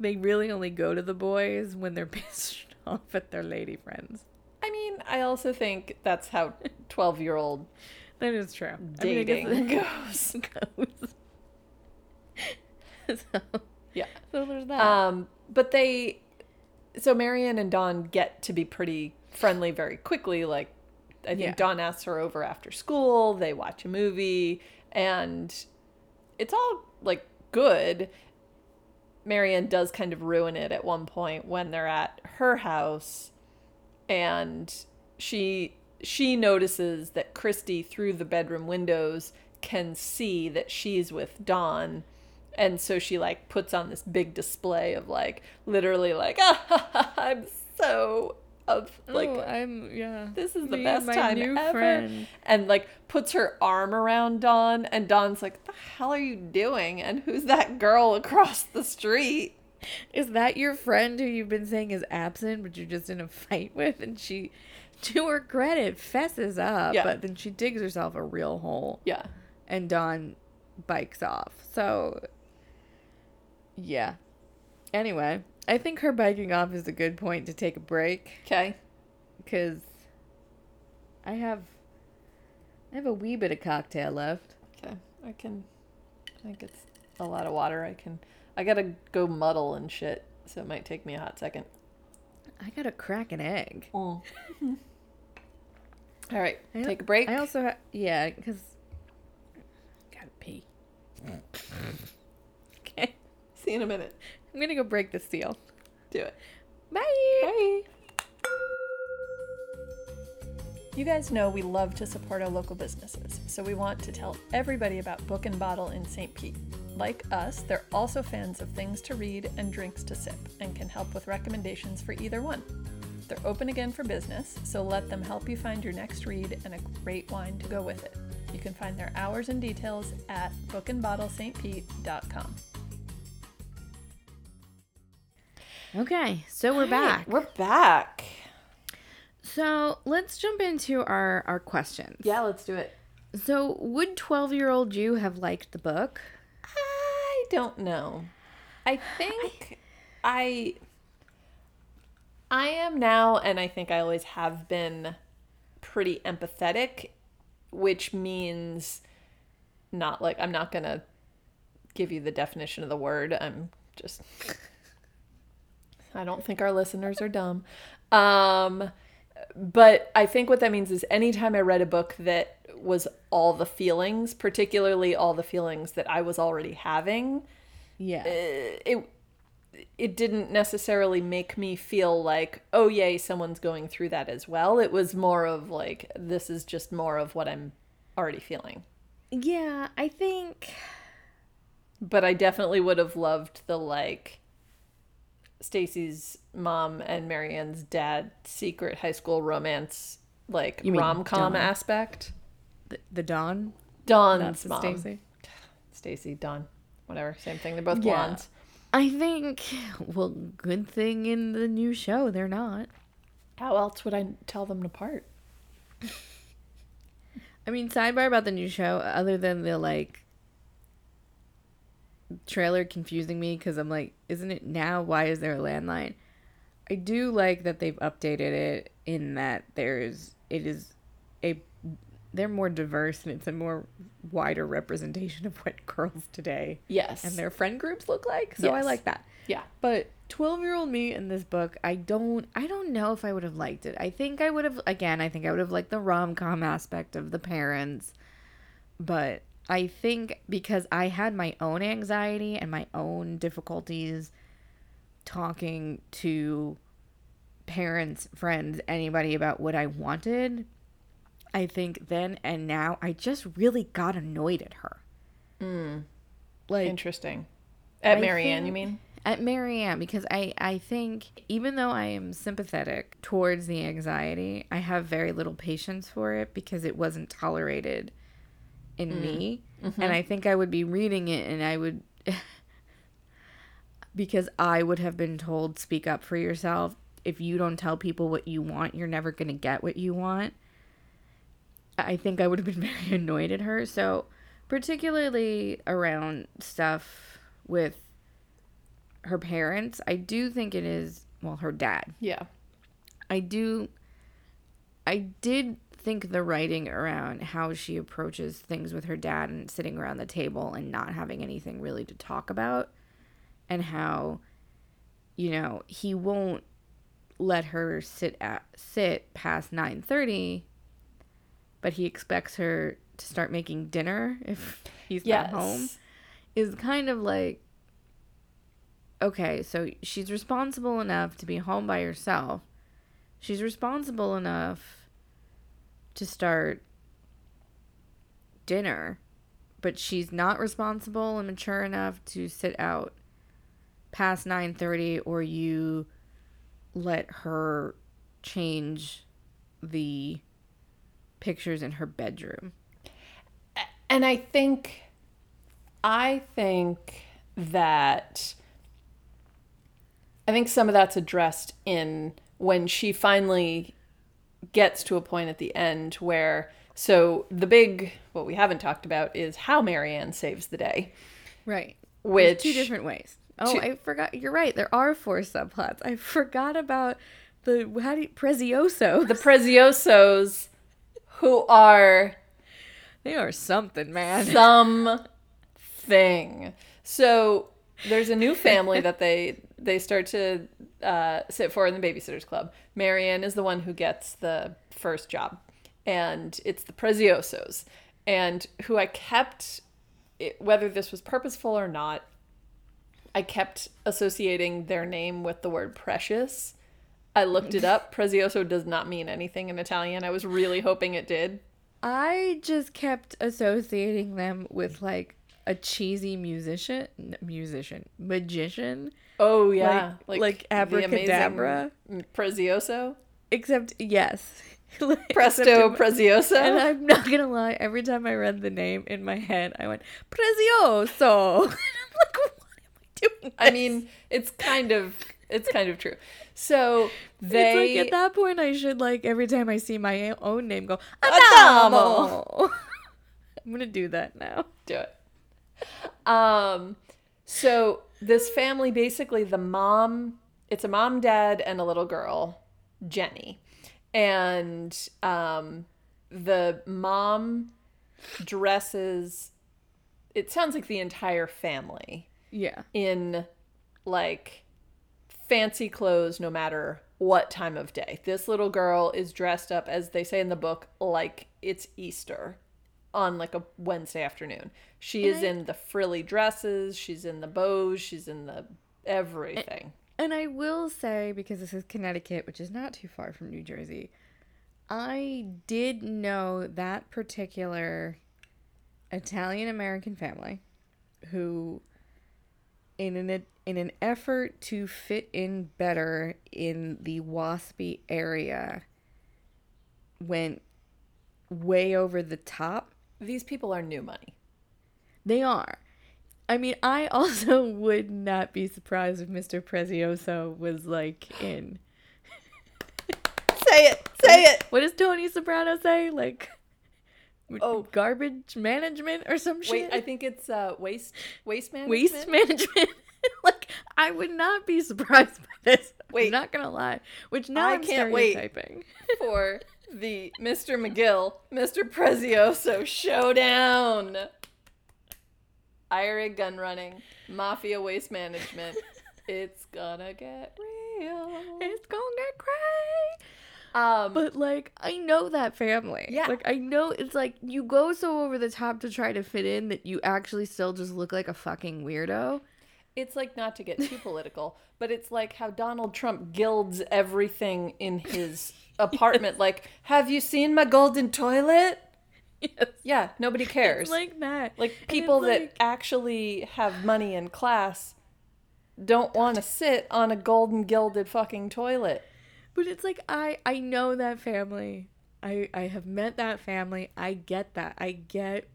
they really only go to the boys when they're (laughs) pissed off at their lady friends. I mean, I also think that's how (laughs) 12 year old That is true. dating I mean, I goes. goes. (laughs) so, Yeah. so there's that. Um, but they, so Mary Anne and Dawn get to be pretty friendly very quickly. Like, I think Yeah. Dawn asks her over after school. They watch a movie, and it's all like good. Mary Anne does kind of ruin it at one point when they're at her house, and she she notices that Kristy through the bedroom windows can see that she's with Dawn and so she like puts on this big display of like literally like (laughs) ah, I'm so of like oh, I'm yeah. this is the me best time new ever friend. and like puts her arm around Dawn and Dawn's like the hell are you doing and who's that girl across the street Is that your friend who you've been saying is absent, but you're just in a fight with? And she, to her credit, fesses up, Yeah. but then she digs herself a real hole. yeah and Dawn bikes off. So, yeah. Anyway, I think her biking off is a good point to take a break. Okay. Because I have I have a wee bit of cocktail left. okay. I can I think it's a lot of water. I can I gotta go muddle and shit so it might take me a hot second. I gotta crack an egg. Mm. all right I take a break. I also ha- yeah because gotta pee. (laughs) okay, see you in a minute I'm gonna go break the seal. do it Bye. Bye. You guys know we love to support our local businesses, so we want to tell everybody about Book and Bottle in St. Pete. Like us, they're also fans of things to read and drinks to sip and can help with recommendations for either one. They're open again for business, so let them help you find your next read and a great wine to go with it. You can find their hours and details at bookandbottlestpete.com. Okay, so we're back. We're back. So let's jump into our our questions. Yeah, let's do it. So, would 12 year old you have liked the book? I don't know. I think I I am now and I think I always have been pretty empathetic, which means not like I'm not going to give you the definition of the word. I'm just I don't think our listeners are dumb. Um but I think what that means is anytime I read a book that was all the feelings, particularly all the feelings that I was already having, Yeah. it it didn't necessarily make me feel like, oh yay, someone's going through that as well. It was more of like this is just more of what I'm already feeling. yeah, I think But I definitely would have loved the like Stacey's mom and Mary Anne's dad secret high school romance like rom com aspect. the, the Dawn, Dawn's mom. Stacey. Stacey, Dawn, whatever, same thing. They're both Yeah. blondes. I think, well, good thing in the new show they're not. How else would I tell them apart? (laughs) I mean, sidebar about the new show, other than the like trailer confusing me because I'm like, isn't it now? Why is there a landline? I do like that they've updated it in that there's it is a they're more diverse and it's a more wider representation of what girls today Yes. and their friend groups look like. So I like that. yeah. But 12 year old me in this book, I don't I don't know if I would have liked it. I think I would have again, I think I would have liked the rom com aspect of the parents. But I think because I had my own anxiety and my own difficulties talking to parents, friends, anybody about what I wanted, I think then and now I just really got annoyed at her. Mm. Like Interesting. At I Mary Anne, you mean? at Mary Anne because I I think even though I am sympathetic towards the anxiety, I have very little patience for it because it wasn't tolerated in mm-hmm. me, and mm-hmm. I think I would be reading it and I would (laughs) because I would have been told speak up for yourself. If you don't tell people what you want, you're never going to get what you want. I think I would have been (laughs) very annoyed at her. So particularly around stuff with her parents. I do think it is well her dad. Yeah. I do I did think the writing around how she approaches things with her dad and sitting around the table and not having anything really to talk about and how you know, he won't let her sit at sit past 9:30 but he expects her to start making dinner (laughs) if he's Yes. not home is kind of like okay, so she's responsible enough to be home by herself. She's responsible enough to start dinner, but she's not responsible and mature enough to sit out past 9:30 or you let her change the pictures in her bedroom. And I think, I think that, I think some of that's addressed in when she finally gets to a point at the end where, so the big, what we haven't talked about is how Mary Anne saves the day. Right. Which two different ways. Oh, two- I forgot. You're right. There are four subplots. I forgot about the how do you, Prezioso. the Preziosos, who are they are something, man. (laughs) something. So there's a new family that they they start to uh, sit for in the babysitters club. Mary Anne is the one who gets the first job, and it's the Preziosos, and who I kept, it, whether this was purposeful or not, I kept associating their name with the word precious. I looked it up. (laughs) Prezioso does not mean anything in Italian. I was really hoping it did. I just kept associating them with like a cheesy musician, musician, magician, Oh yeah, Like- like amazing abracadabra? Prezioso, except yes, (laughs) Except Presto Prezioso. And I'm not gonna lie, every time I read the name in my head, I went Prezioso. (laughs) and I'm like, what am I doing? I mean, it's kind of it's kind of true. So they like at that point, I should like every time I see my own name go Adamo. Adamo. (laughs) I'm gonna do that now. do it. Um, so this family basically the mom, it's a mom, dad, and a little girl, Jenny, and um, the mom dresses. It sounds like the entire family Yeah, in like fancy clothes no matter what time of day. This little girl is dressed up as they say in the book like it's Easter on like a Wednesday afternoon. She is in the frilly dresses, she's in the bows, she's in the everything. and I will say because this is Connecticut, which is not too far from New Jersey, I did know that particular Italian American family who in an in an effort to fit in better in the waspy area went way over the top These people are new money. they are i mean i (laughs) also would not be surprised if mr prezioso was like in Say it. Say it. what does tony soprano say like Oh. garbage management or some shit Wait, I think it's uh waste waste management. waste management (laughs) like i would not be surprised by this Wait. i'm not gonna lie which now I i'm can't wait. (laughs) for the Mr. McGill, Mr. Prezioso showdown. IRA gun running, mafia waste management. (laughs) It's gonna get real. it's gonna get crazy Um, But like I know that family. Yeah. Like I know it's like you go so over the top to try to fit in that you actually still just look like a fucking weirdo. It's like not to get too political, (laughs) but it's like how Donald Trump gilds everything in his (laughs) apartment. Like, have you seen my golden toilet? Yes. Yeah, nobody cares. It's like that. like people that like- actually have money in class don't want to sit on a golden gilded fucking toilet. But it's like I I know that family. I I have met that family. I get that. I get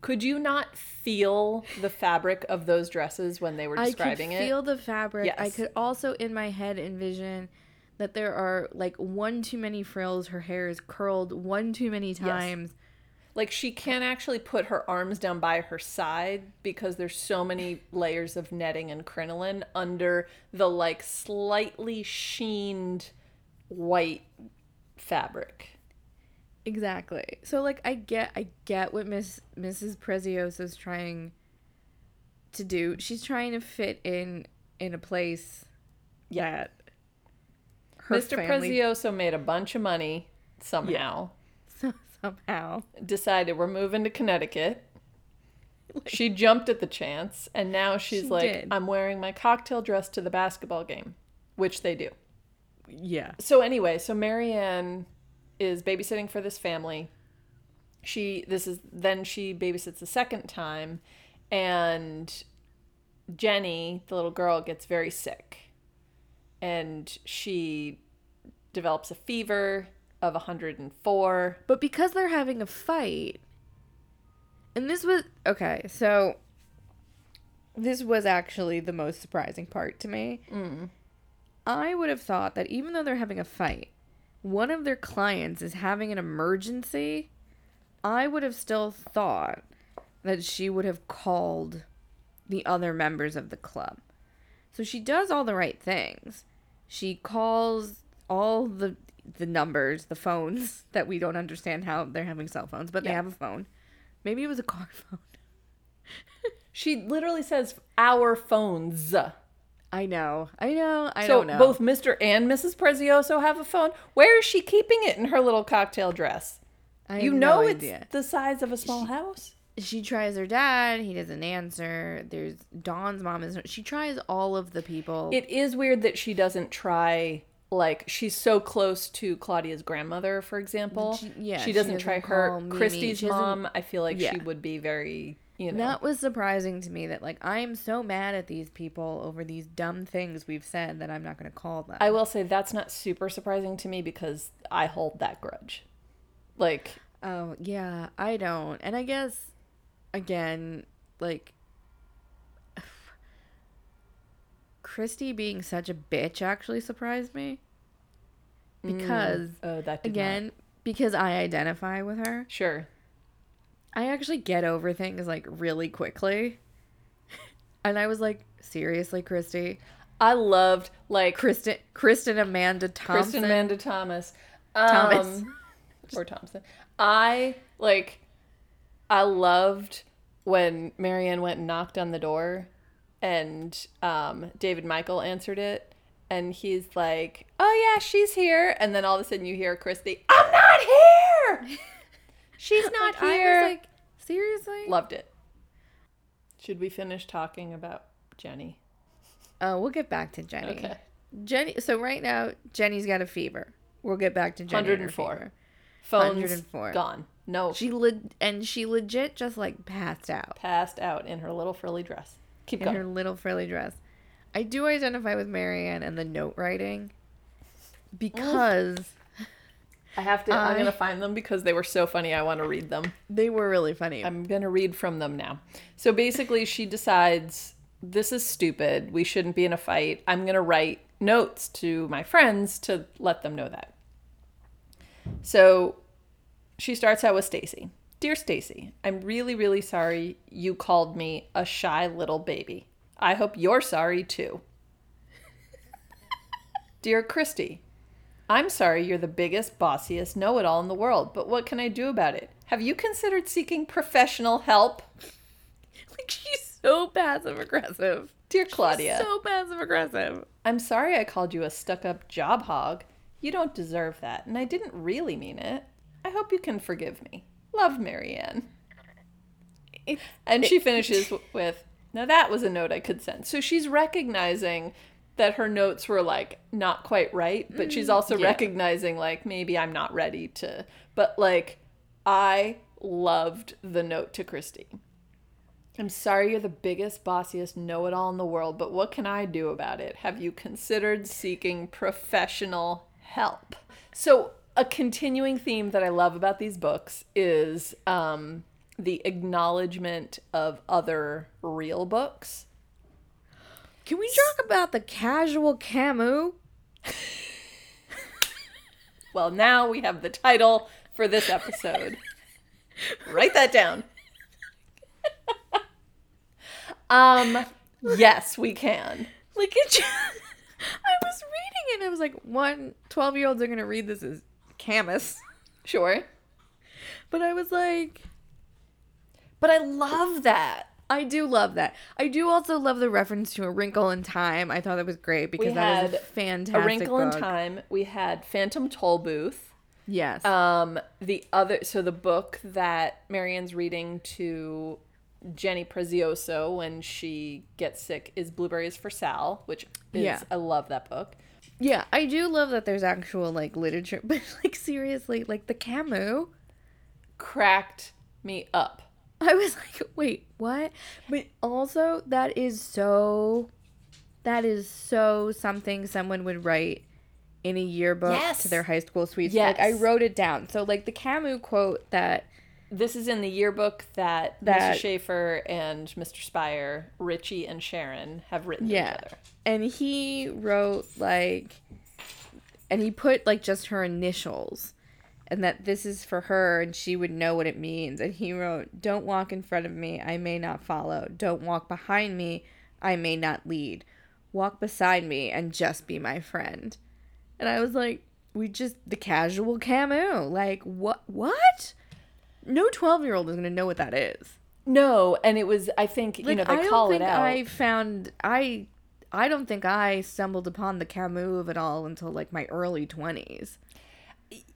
Could you not feel the fabric of those dresses when they were describing it? I could it? feel the fabric. I could also in my head envision that there are like one too many frills. Her hair is curled one too many times. like she can't actually put her arms down by her side because there's so many layers of netting and crinoline under the like slightly sheened white fabric. Exactly. So like I get I get what Miss Mrs. Preziosa is trying to do. She's trying to fit in in a place that her Mr. family Prezioso made a bunch of money somehow. (laughs) somehow. Decided we're moving to Connecticut. (laughs) she jumped at the chance and now she's She like did. I'm wearing my cocktail dress to the basketball game, which they do. Yeah. so anyway, so Mary Anne is babysitting for this family. She this is then she babysits the second time and Jenny, the little girl, gets very sick. And she develops a fever of 104. But because they're having a fight, and this was okay, so this was actually the most surprising part to me. Mm. I would have thought that even though they're having a fight, one of their clients is having an emergency. I would have still thought that she would have called the other members of the club. So she does all the right things. She calls all the the numbers, the phones (laughs) that we don't understand how they're having cell phones, but they have a phone. Maybe it was a car (laughs) phone. She literally says our phones. I know. I know. I so don't know. both Mr. and Mrs. Prezioso have a phone. Where is she keeping it in her little cocktail dress? I You know no it's idea. the size of a small house. she tries her dad. He doesn't answer. There's Dawn's mom is. She tries all of the people. It is weird that she doesn't try like she's so close to Claudia's grandmother, for example. She- yeah, she she doesn't doesn't try her. Kristy's mom, I feel like Yeah. she would be very, you know. that was surprising to me. That like I am so mad at these people over these dumb things we've said that I'm not going to call them. I will say that's not super surprising to me because I hold that grudge. Like, Oh, yeah, I don't. And I guess, again, like, (sighs) Kristy being such a bitch actually surprised me. Mm. Because, oh, that again, because I identify with her, sure. I actually get over things like really quickly. (laughs) And I was like, seriously, Kristy? I loved like Kristin, Kristin Amanda Thompson. Kristin Amanda Thomas. Um, Thomas. (laughs) or Thompson. I like I loved when Mary Anne went and knocked on the door and um, David Michael answered it and he's like, Oh yeah, she's here and then all of a sudden you hear Kristy, I'm not here (laughs) She's (laughs) not Like, here. I was like, seriously? loved it. Should we finish talking about Jenny? Oh, we'll get back to Jenny. Okay. Jenny. So right now, Jenny's got a fever. We'll get back to Jenny. 104. Phones 104. gone. No, She le- and she legit just like passed out passed out in her little frilly dress. Keep going. in going. her little frilly dress. I do identify with Mary Anne and the note writing because I have to. I'm gonna find them because they were so funny. I want to read them. they were really funny. I'm gonna read from them now. So basically, she decides this is stupid. We shouldn't be in a fight. I'm gonna write notes to my friends to let them know that. So she starts out with Stacey. Dear Stacey, I'm really, really sorry you called me a shy little baby. I hope you're sorry too. (laughs) Dear Kristy, I'm sorry you're the biggest, bossiest know it all in the world, but what can I do about it? Have you considered seeking professional help? (laughs) like she's so passive aggressive. Dear Claudia, So passive aggressive. I'm sorry I called you a stuck up job hog. You don't deserve that, and I didn't really mean it. I hope you can forgive me. Love, Mary Anne. And she finishes with, Now that was a note I could send. So she's recognizing that her notes were like not quite right, but she's also yeah. recognizing like maybe I'm not ready to. But like, I loved the note to Kristy. I'm sorry you're the biggest, bossiest know it all in the world, but what can I do about it? Have you considered seeking professional help? So, a continuing theme that I love about these books is um, the acknowledgement of other real books. Can we talk about the casual Camus? (laughs) Well, now we have the title for this episode. Write that down. (laughs) um, yes, we can. Like it I was reading it and I was like, one 12 year olds are going to read this as Camus. Sure. But I was like, But I love that. I do love that. I do also love the reference to A Wrinkle in Time. I thought that was great because that is a had fantastic A Wrinkle in. Time. We had Phantom Tollbooth. Yes. Um, the other, so the book that Mary Anne's reading to Jenny Prezioso when she gets sick is Blueberries for Sal, which is, Yeah. I love that book. yeah, I do love that there's actual like literature, (laughs) but like seriously, like the Camus. Cracked me up. I was like, wait, what? But also, that is so. That is so something someone would write in a yearbook Yes. to their high school suite. Like I wrote it down. So like the Camus quote that This is in the yearbook that, That- Mrs. Schafer and Mr. Spier, Richie and Sharon have written yeah, together. and he wrote like, and he put like just her initials. And that this is for her, and she would know what it means. And he wrote, Don't walk in front of me, I may not follow. Don't walk behind me, I may not lead. Walk beside me and just be my friend. And I was like, We just, the casual Camus. Like, what? What? No 12 year old is going to know what that is. No, and it was, I think, you know, they I don't call think it out. I found, I, I don't think I stumbled upon the Camus of it all until like my early 20s.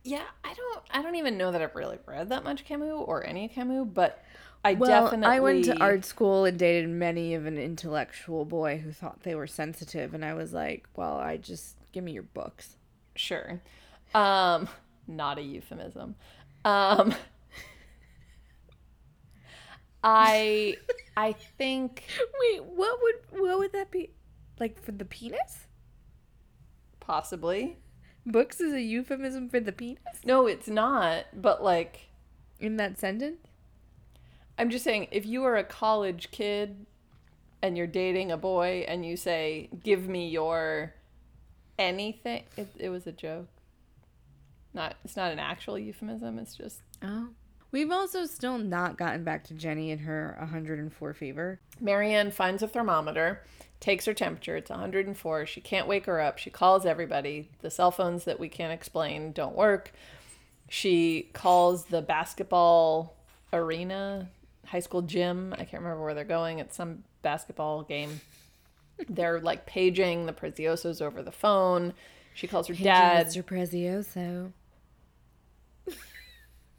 Yeah, I don't I don't even know that I've really read that much Camus or any Camus, but I Well, definitely I went to art school and dated many of an intellectual boy who thought they were sensitive, and I was like, "Well, I just give me your books." Sure. Um not a euphemism. Um I I think (laughs) Wait, what would what would that be? Like for the penis? possibly. Books is a euphemism for the penis No, it's not, but like in that sentence. I'm just saying if you are a college kid and you're dating a boy and you say, "Give me your anything," it, it was a joke. Not it's not an actual euphemism. It's just Oh, we've also still not gotten back to Jenny and her 104 fever. Mary Anne finds a thermometer, takes her temperature. It's 104. She can't wake her up. She calls everybody. The cell phones that we can't explain don't work. She calls the basketball arena, high school gym. I can't remember where they're going. It's some basketball game. They're like paging the Preziosos over the phone. She calls her dad. Mr. Prezioso.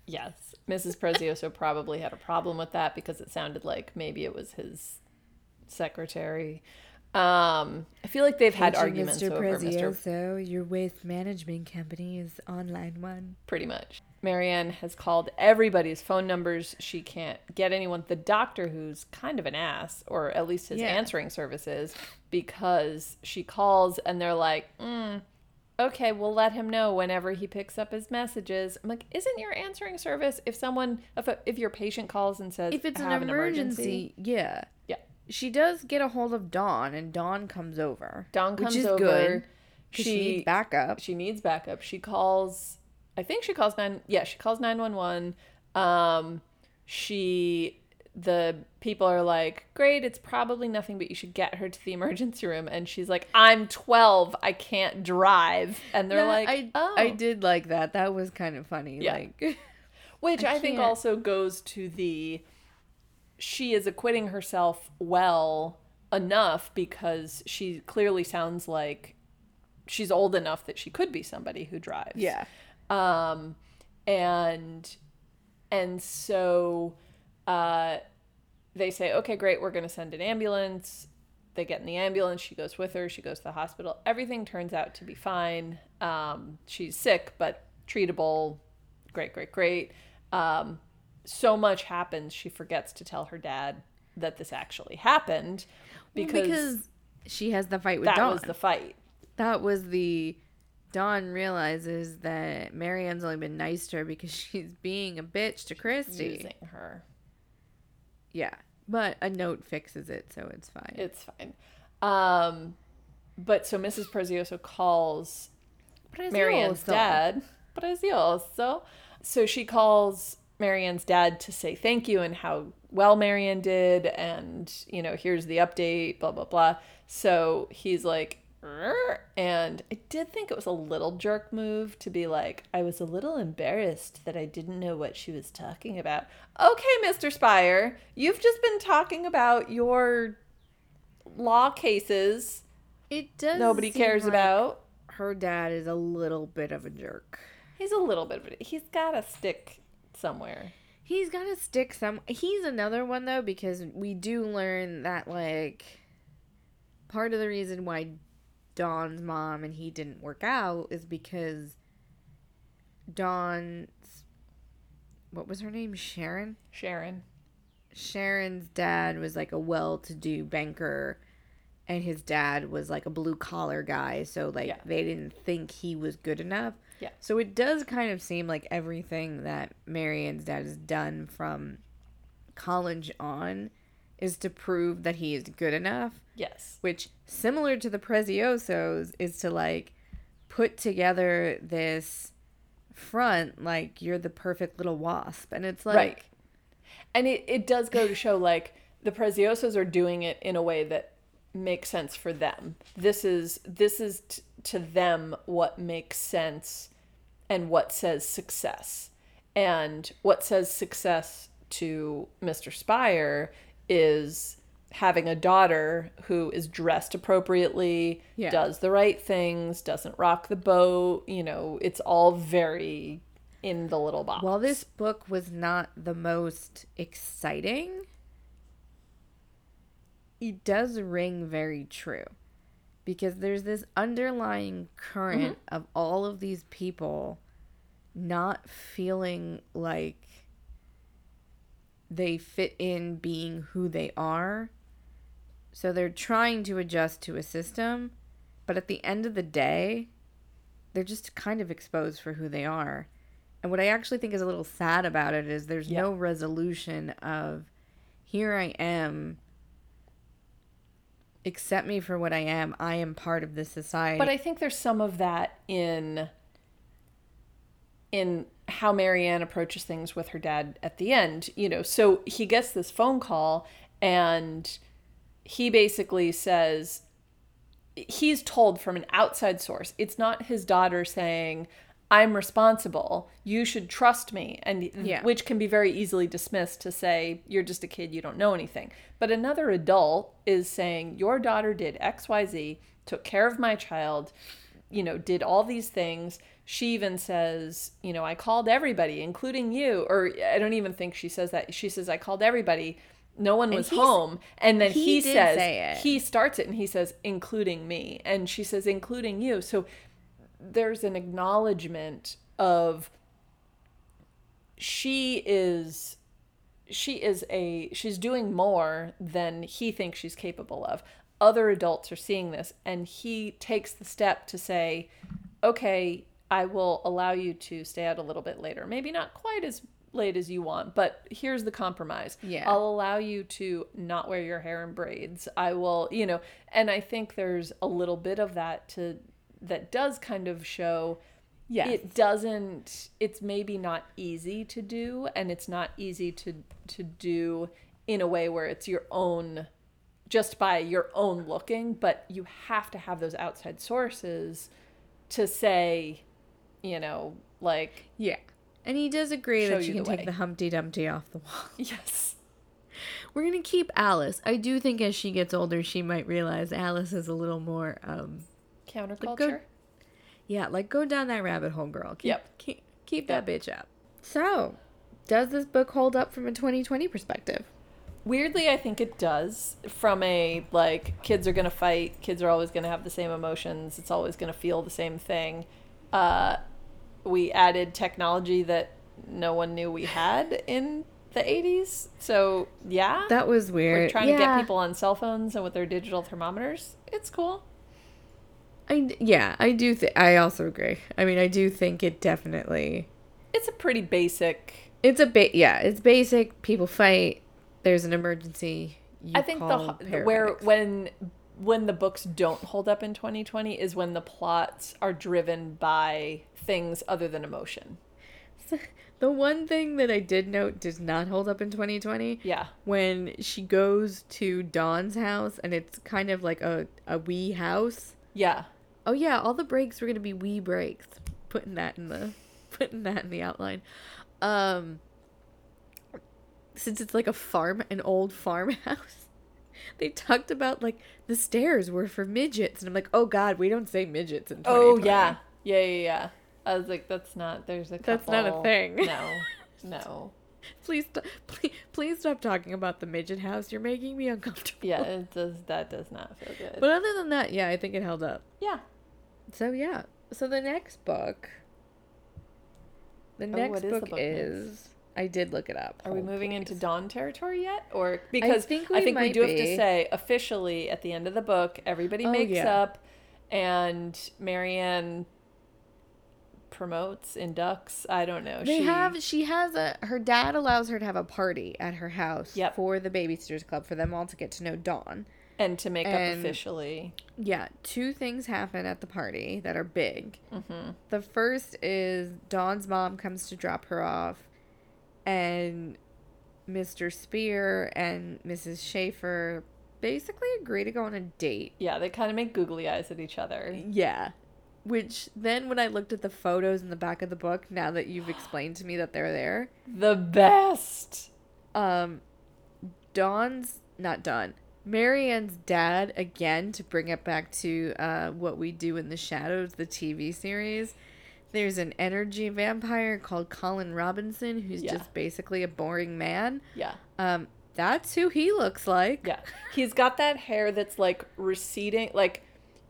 Yes. Mrs. Prezioso probably had a problem with that because it sounded like maybe it was his secretary. Um, I feel like they've had arguments Mr. over Mr. Prezioso, your waste management company is online one. Pretty much. Mary Anne has called everybody's phone numbers. She can't get anyone. The doctor, who's kind of an ass, or at least his Yeah. answering services, because she calls and they're like, mm, okay, we'll let him know whenever he picks up his messages. I'm like, isn't your answering service if someone, if, a, if your patient calls and says, If it's "I an emergency, yeah. Yeah. She does get a hold of Dawn, and Dawn comes over. Dawn which comes is over. good. She, she needs backup. She needs backup. She calls. I think she calls nine. Yeah, she calls nine one one. Um, she. The people are like, "Great, it's probably nothing, but you should get her to the (laughs) emergency room." And she's like, "I'm 12. I can't drive." And they're like, I, "Oh." I did like that. That was kind of funny. Yeah. Like, (laughs) Which I I, think also goes to the she is acquitting herself well enough because she clearly sounds like she's old enough that she could be somebody who drives. yeah. Um and and so uh they say, "Okay, great, we're going to send an ambulance." They get in the ambulance, she goes with her, she goes to the hospital. Everything turns out to be fine. Um she's sick but treatable. Great, great, great. Um so much happens, she forgets to tell her dad that this actually happened because, Because, she has the fight with that Dawn. was the fight. that was the. Dawn realizes that Mary Anne's only been nice to her because (laughs) she's being a bitch to Kristy. Using her. Yeah. But a note fixes it, so it's fine. It's fine. Um, but so Mrs. Prezioso calls Mary Anne's dad. Prezioso. So she calls Mary Anne's dad to say thank you and how well Mary Anne did, and you know, here's the update, blah blah blah. So he's like, and I did think it was a little jerk move to be like, I was a little embarrassed that I didn't know what she was talking about. Okay, Mr. Spier, you've just been talking about your law cases It does. nobody cares like about. Her dad is a little bit of a jerk. He's a little bit of it. He's got a stick somewhere. He's got to stick some. He's another one though because we do learn that like part of the reason why Dawn's mom and he didn't work out is because Dawn's what was her name Sharon Sharon. Sharon's dad was like a well-to-do banker and his dad was like a blue collar guy so like Yeah. they didn't think he was good enough Yeah. so it does kind of seem like everything that Mary Anne's dad has done from college on is to prove that he is good enough Yes. which similar to the Preziosos is to like put together this front like you're the perfect little wasp and it's like Right. And it, it does go to show like the Preziosos are doing it in a way that makes sense for them. This is this is t- to them what makes sense and what says success. And what says success to Mr. Spier is having a daughter who is dressed appropriately, Yeah. does the right things, doesn't rock the boat, you know, it's all very in the little box. While this book was not the most exciting, it does ring very true. Because there's this underlying current mm-hmm. of all of these people not feeling like they fit in being who they are. So they're trying to adjust to a system, but at the end of the day, they're just kind of exposed for who they are. And what I actually think is a little sad about it is there's no resolution of here I am. Accept me for what I am. I am part of this society. But I think there's some of that in in how Mary Anne approaches things with her dad at the end. You know, so he gets this phone call and he basically says he's told from an outside source. It's not his daughter saying, I'm responsible. You should trust me. And Yeah. which can be very easily dismissed to say, you're just a kid, you don't know anything. But another adult is saying, Your daughter did XYZ, took care of my child, you know, did all these things. She even says, you know, I called everybody, including you. Or I don't even think she says that. She says, I called everybody. No one was home. And then he he, says, say he starts it and he says, including me. And she says, including you. So there's an acknowledgement of she is she is a she's doing more than he thinks she's capable of. Other adults are seeing this and he takes the step to say okay i will allow you to stay out a little bit later. Maybe not quite as late as you want but here's the compromise. Yeah. i'll allow you to not wear your hair in braids. I will you know and i think there's a little bit of that to that does kind of show Yes. it doesn't it's maybe not easy to do and it's not easy to to do in a way where it's your own just by your own looking but you have to have those outside sources to say you know like yeah. And he does agree that you you can the take way. the Humpty Dumpty off the wall. (laughs) yes We're gonna keep Alice. I do think as she gets older, she might realize Alice is a little more, um, counterculture yeah, like go down that rabbit hole, girl. Keep, Yep. Keep, keep that bitch up. So, does this book hold up from a 2020 perspective? Weirdly, I think it does. From a like, kids are gonna fight. Kids are always gonna have the same emotions. It's always gonna feel the same thing. Uh, we added technology that no one knew we had in the '80s. So yeah, That was weird. we're trying to get people on cell phones and with their digital thermometers. It's cool. I yeah, I do. Th- I also agree. I mean, I do think it definitely. It's a pretty basic. It's a bit. Yeah, it's basic. People fight. There's an emergency. You I think the where when when the books don't hold up in 2020 is when the plots are driven by things other than emotion. (laughs) The one thing that I did note does not hold up in 2020. Yeah. When she goes to Dawn's house and it's kind of like a, a wee house. Yeah. Oh yeah, all the breaks were gonna be wee breaks. Putting that in the (laughs) putting that in the outline. Um since it's like a farm an old farmhouse. (laughs) They talked about like the stairs were for midgets and I'm like, "Oh god, we don't say midgets in 2020." Oh yeah. Yeah, yeah, yeah. I was like, that's not. There's a. That's not a thing. No, (laughs) no. Please, please, please stop talking about the midget house. You're making me uncomfortable. Yeah, it does. That does not feel good. But other than that, yeah, I think it held up. yeah. So yeah. So the next book. The Oh, next is the book, book is. I did look it up. Are we moving into. Dawn territory yet? Or because think I think we do have to say officially at the end of the book, everybody Oh, makes yeah. up, and Mary Anne promotes, inducts. I don't know. They she, have. She has a. Her dad allows her to have a party at her house Yep. for the babysitters club for them all to get to know Dawn. and to make and- up officially. Yeah, two things happen at the party that are big. Mm-hmm. The first is Dawn's mom comes to drop her off, and Mr. Spier and Mrs. Schafer basically agree to go on a date. Yeah, they kind of make googly eyes at each other. Yeah. Which then, when I looked at the photos in the back of the book, now that you've explained to me that they're there, The best. um, Dawn's not Dawn. Mary Anne's dad, again, to bring it back to uh, what we do in the shadows, the TV series. There's an energy vampire called Colin Robinson, who's Yeah. just basically a boring man. Yeah. Um, that's who he looks like. Yeah. He's got that hair that's like receding. Like,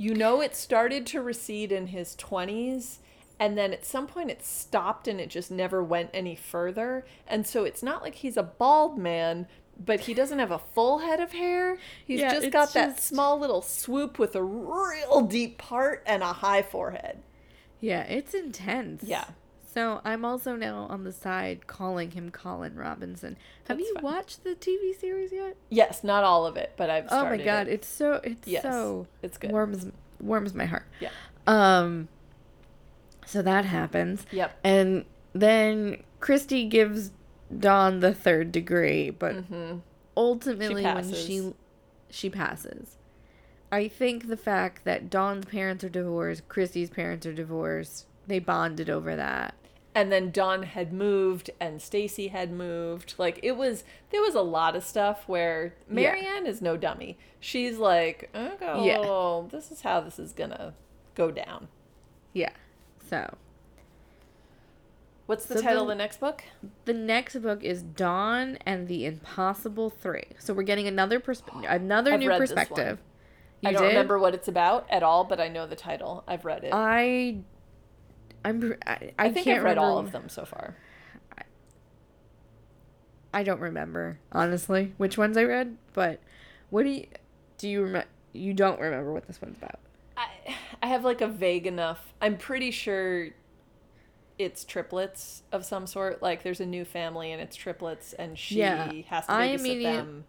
you know, it started to recede in his 20s. And then at some point it stopped and it just never went any further. And so it's not like he's a bald man, but he doesn't have a full head of hair. He's Yeah, just got that small little swoop with a real deep part and a high forehead. Yeah, it's intense. Yeah. So I'm also now on the side calling him Colin Robinson. Have That's you fine. watched the TV series yet? Yes, not all of it, but I've Oh my god, it. it's so it's Yes, so it's good. warms warms my heart. Yeah. Um so that happens. Yep. And then Kristy gives Dawn the third degree, but ultimately when Mm-hmm. passes. she she passes. I think the fact that Dawn's parents are divorced, Kristy's parents are divorced, they bonded over that. And then Dawn had moved and Stacey had moved. Like it was there was a lot of stuff where Mary Anne is no dummy. She's like, okay, Yeah. this is how this is gonna go down. Yeah. So What's the So title the- of the next book? the next book is Dawn and the Impossible Three. So we're getting another persp- another I've new perspective. I You don't did? remember what it's about at all, but I know the title. I've read it. I, I'm. I, I, I think can't I've read all of them so far. I don't remember honestly which ones I read, but what do you do? You remember? You don't remember what this one's about? I I have like a vague enough. I'm pretty sure it's triplets of some sort. Like there's a new family and it's triplets, and she Yeah, has to I babysit immediate- them.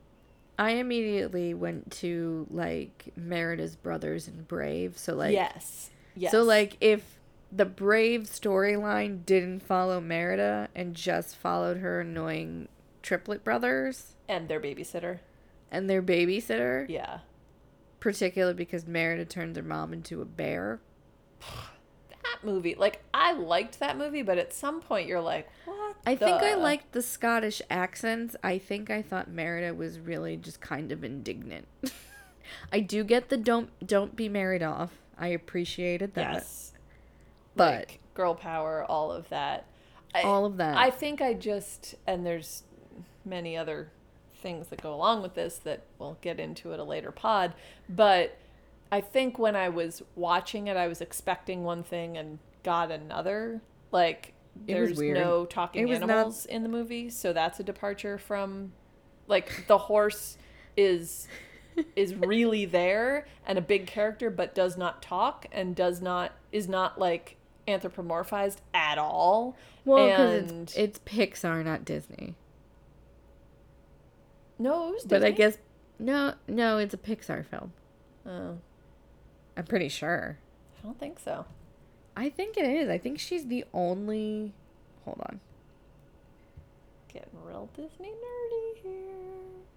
I immediately went to like Merida's brothers and Brave. So like yes, yes. So like if the Brave storyline didn't follow Merida and just followed her annoying triplet brothers and their babysitter. and their babysitter, Yeah. particularly because Merida turned their mom into a bear. (sighs) That movie, like I liked that movie, but at some point you're like, what? I think I liked the Scottish accents. I think I thought Merida was really just kind of indignant. (laughs) I do get the don't don't be married off. I appreciated that. yes, But like, girl power, all of that. I, all of that. I think I just and there's many other things that go along with this that we'll get into at a later pod, but I think when I was watching it, I was expecting one thing and got another. Like there's no talking was not- animals in the movie, so that's a departure from like the horse is is (laughs) really there and a big character but does not talk and does not is not like anthropomorphized at all. well, because it's, it's Pixar, not Disney. no, it was But I guess no, no, it's a Pixar film. Oh, I'm pretty sure. I don't think so. I think it is. I think she's the only hold on. Getting real Disney nerdy here.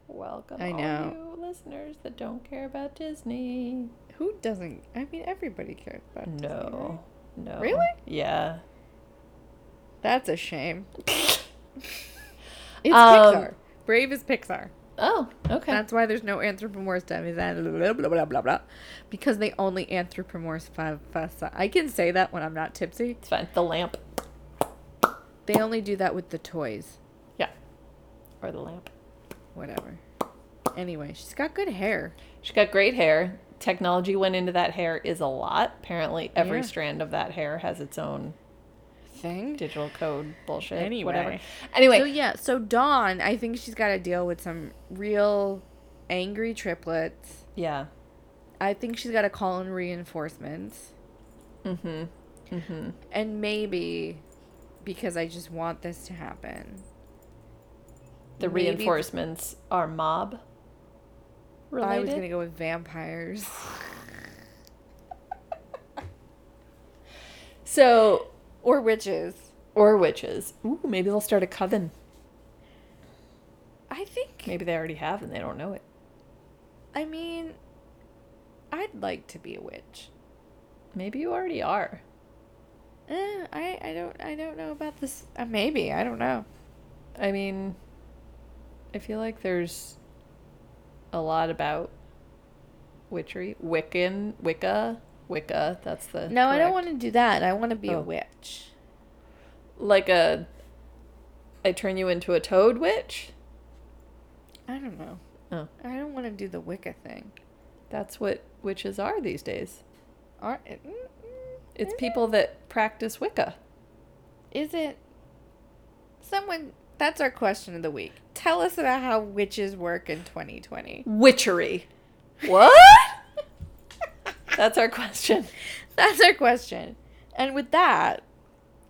Welcome, I all know. you listeners that don't care about Disney. Who doesn't? I mean, everybody cares about Disney, right? No. Really? Yeah. That's a shame. (laughs) it's Um, Pixar. Brave is Pixar. Oh, okay. That's why there's no anthropomorphism. Blah blah blah blah blah? Because they only anthropomorphize. I can say that when I'm not tipsy. it's fine. The lamp. They only do that with the toys. Yeah. Or the lamp. Whatever. Anyway, she's got good hair. She's got great hair. Technology went into that hair is a lot. Apparently, every Yeah. strand of that hair has its own Thing. digital code bullshit. Anyway. Whatever. Anyway, So yeah, so Dawn, I think she's got to deal with some real angry triplets. yeah. I think she's got to call in reinforcements. Mm-hmm. Mm-hmm. And maybe because I just want this to happen. The Maybe- reinforcements are mob related. I was going to go with vampires. So, or witches. or witches. Ooh, maybe they'll start a coven. I think Maybe they already have and they don't know it. I mean I'd like to be a witch. Maybe you already are. Eh, I I don't I don't know about this. Uh, maybe I don't know. I mean, I feel like there's a lot about witchery, Wiccan, Wicca, Wicca. That's the No, I don't want to do that. I want to be a Oh. witch. like a. I turn you into a toad witch. I don't know. Oh, I don't want to do the Wicca thing. that's what witches are these days. Are mm, mm, It's people that practice Wicca. Is it someone? That's our question of the week. Tell us about how witches work in 2020. Witchery. What? (laughs) that's our question. That's our question. And with that,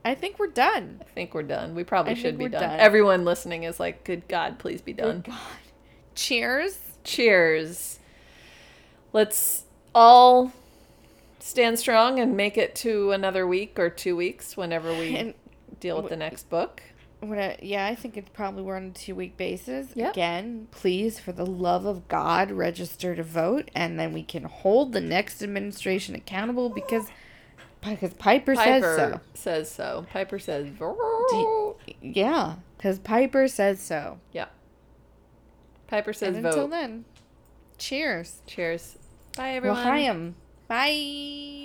I think we're done. I think we're done. We probably I should be done. done. Everyone listening is like, "Good God, please be done." God. Cheers. Cheers. Let's all stand strong and make it to another week or two weeks whenever we And deal with the next book. We're yeah, I think it's probably we're on a two week basis. Yep. Again, please, for the love of God, register to vote, and then we can hold the next administration accountable because because Piper, says so. says so. Piper says, Do- yeah, because Piper says so. yeah. Piper says and vote. until then, cheers. Cheers. Bye, everyone. L'chaim. Bye.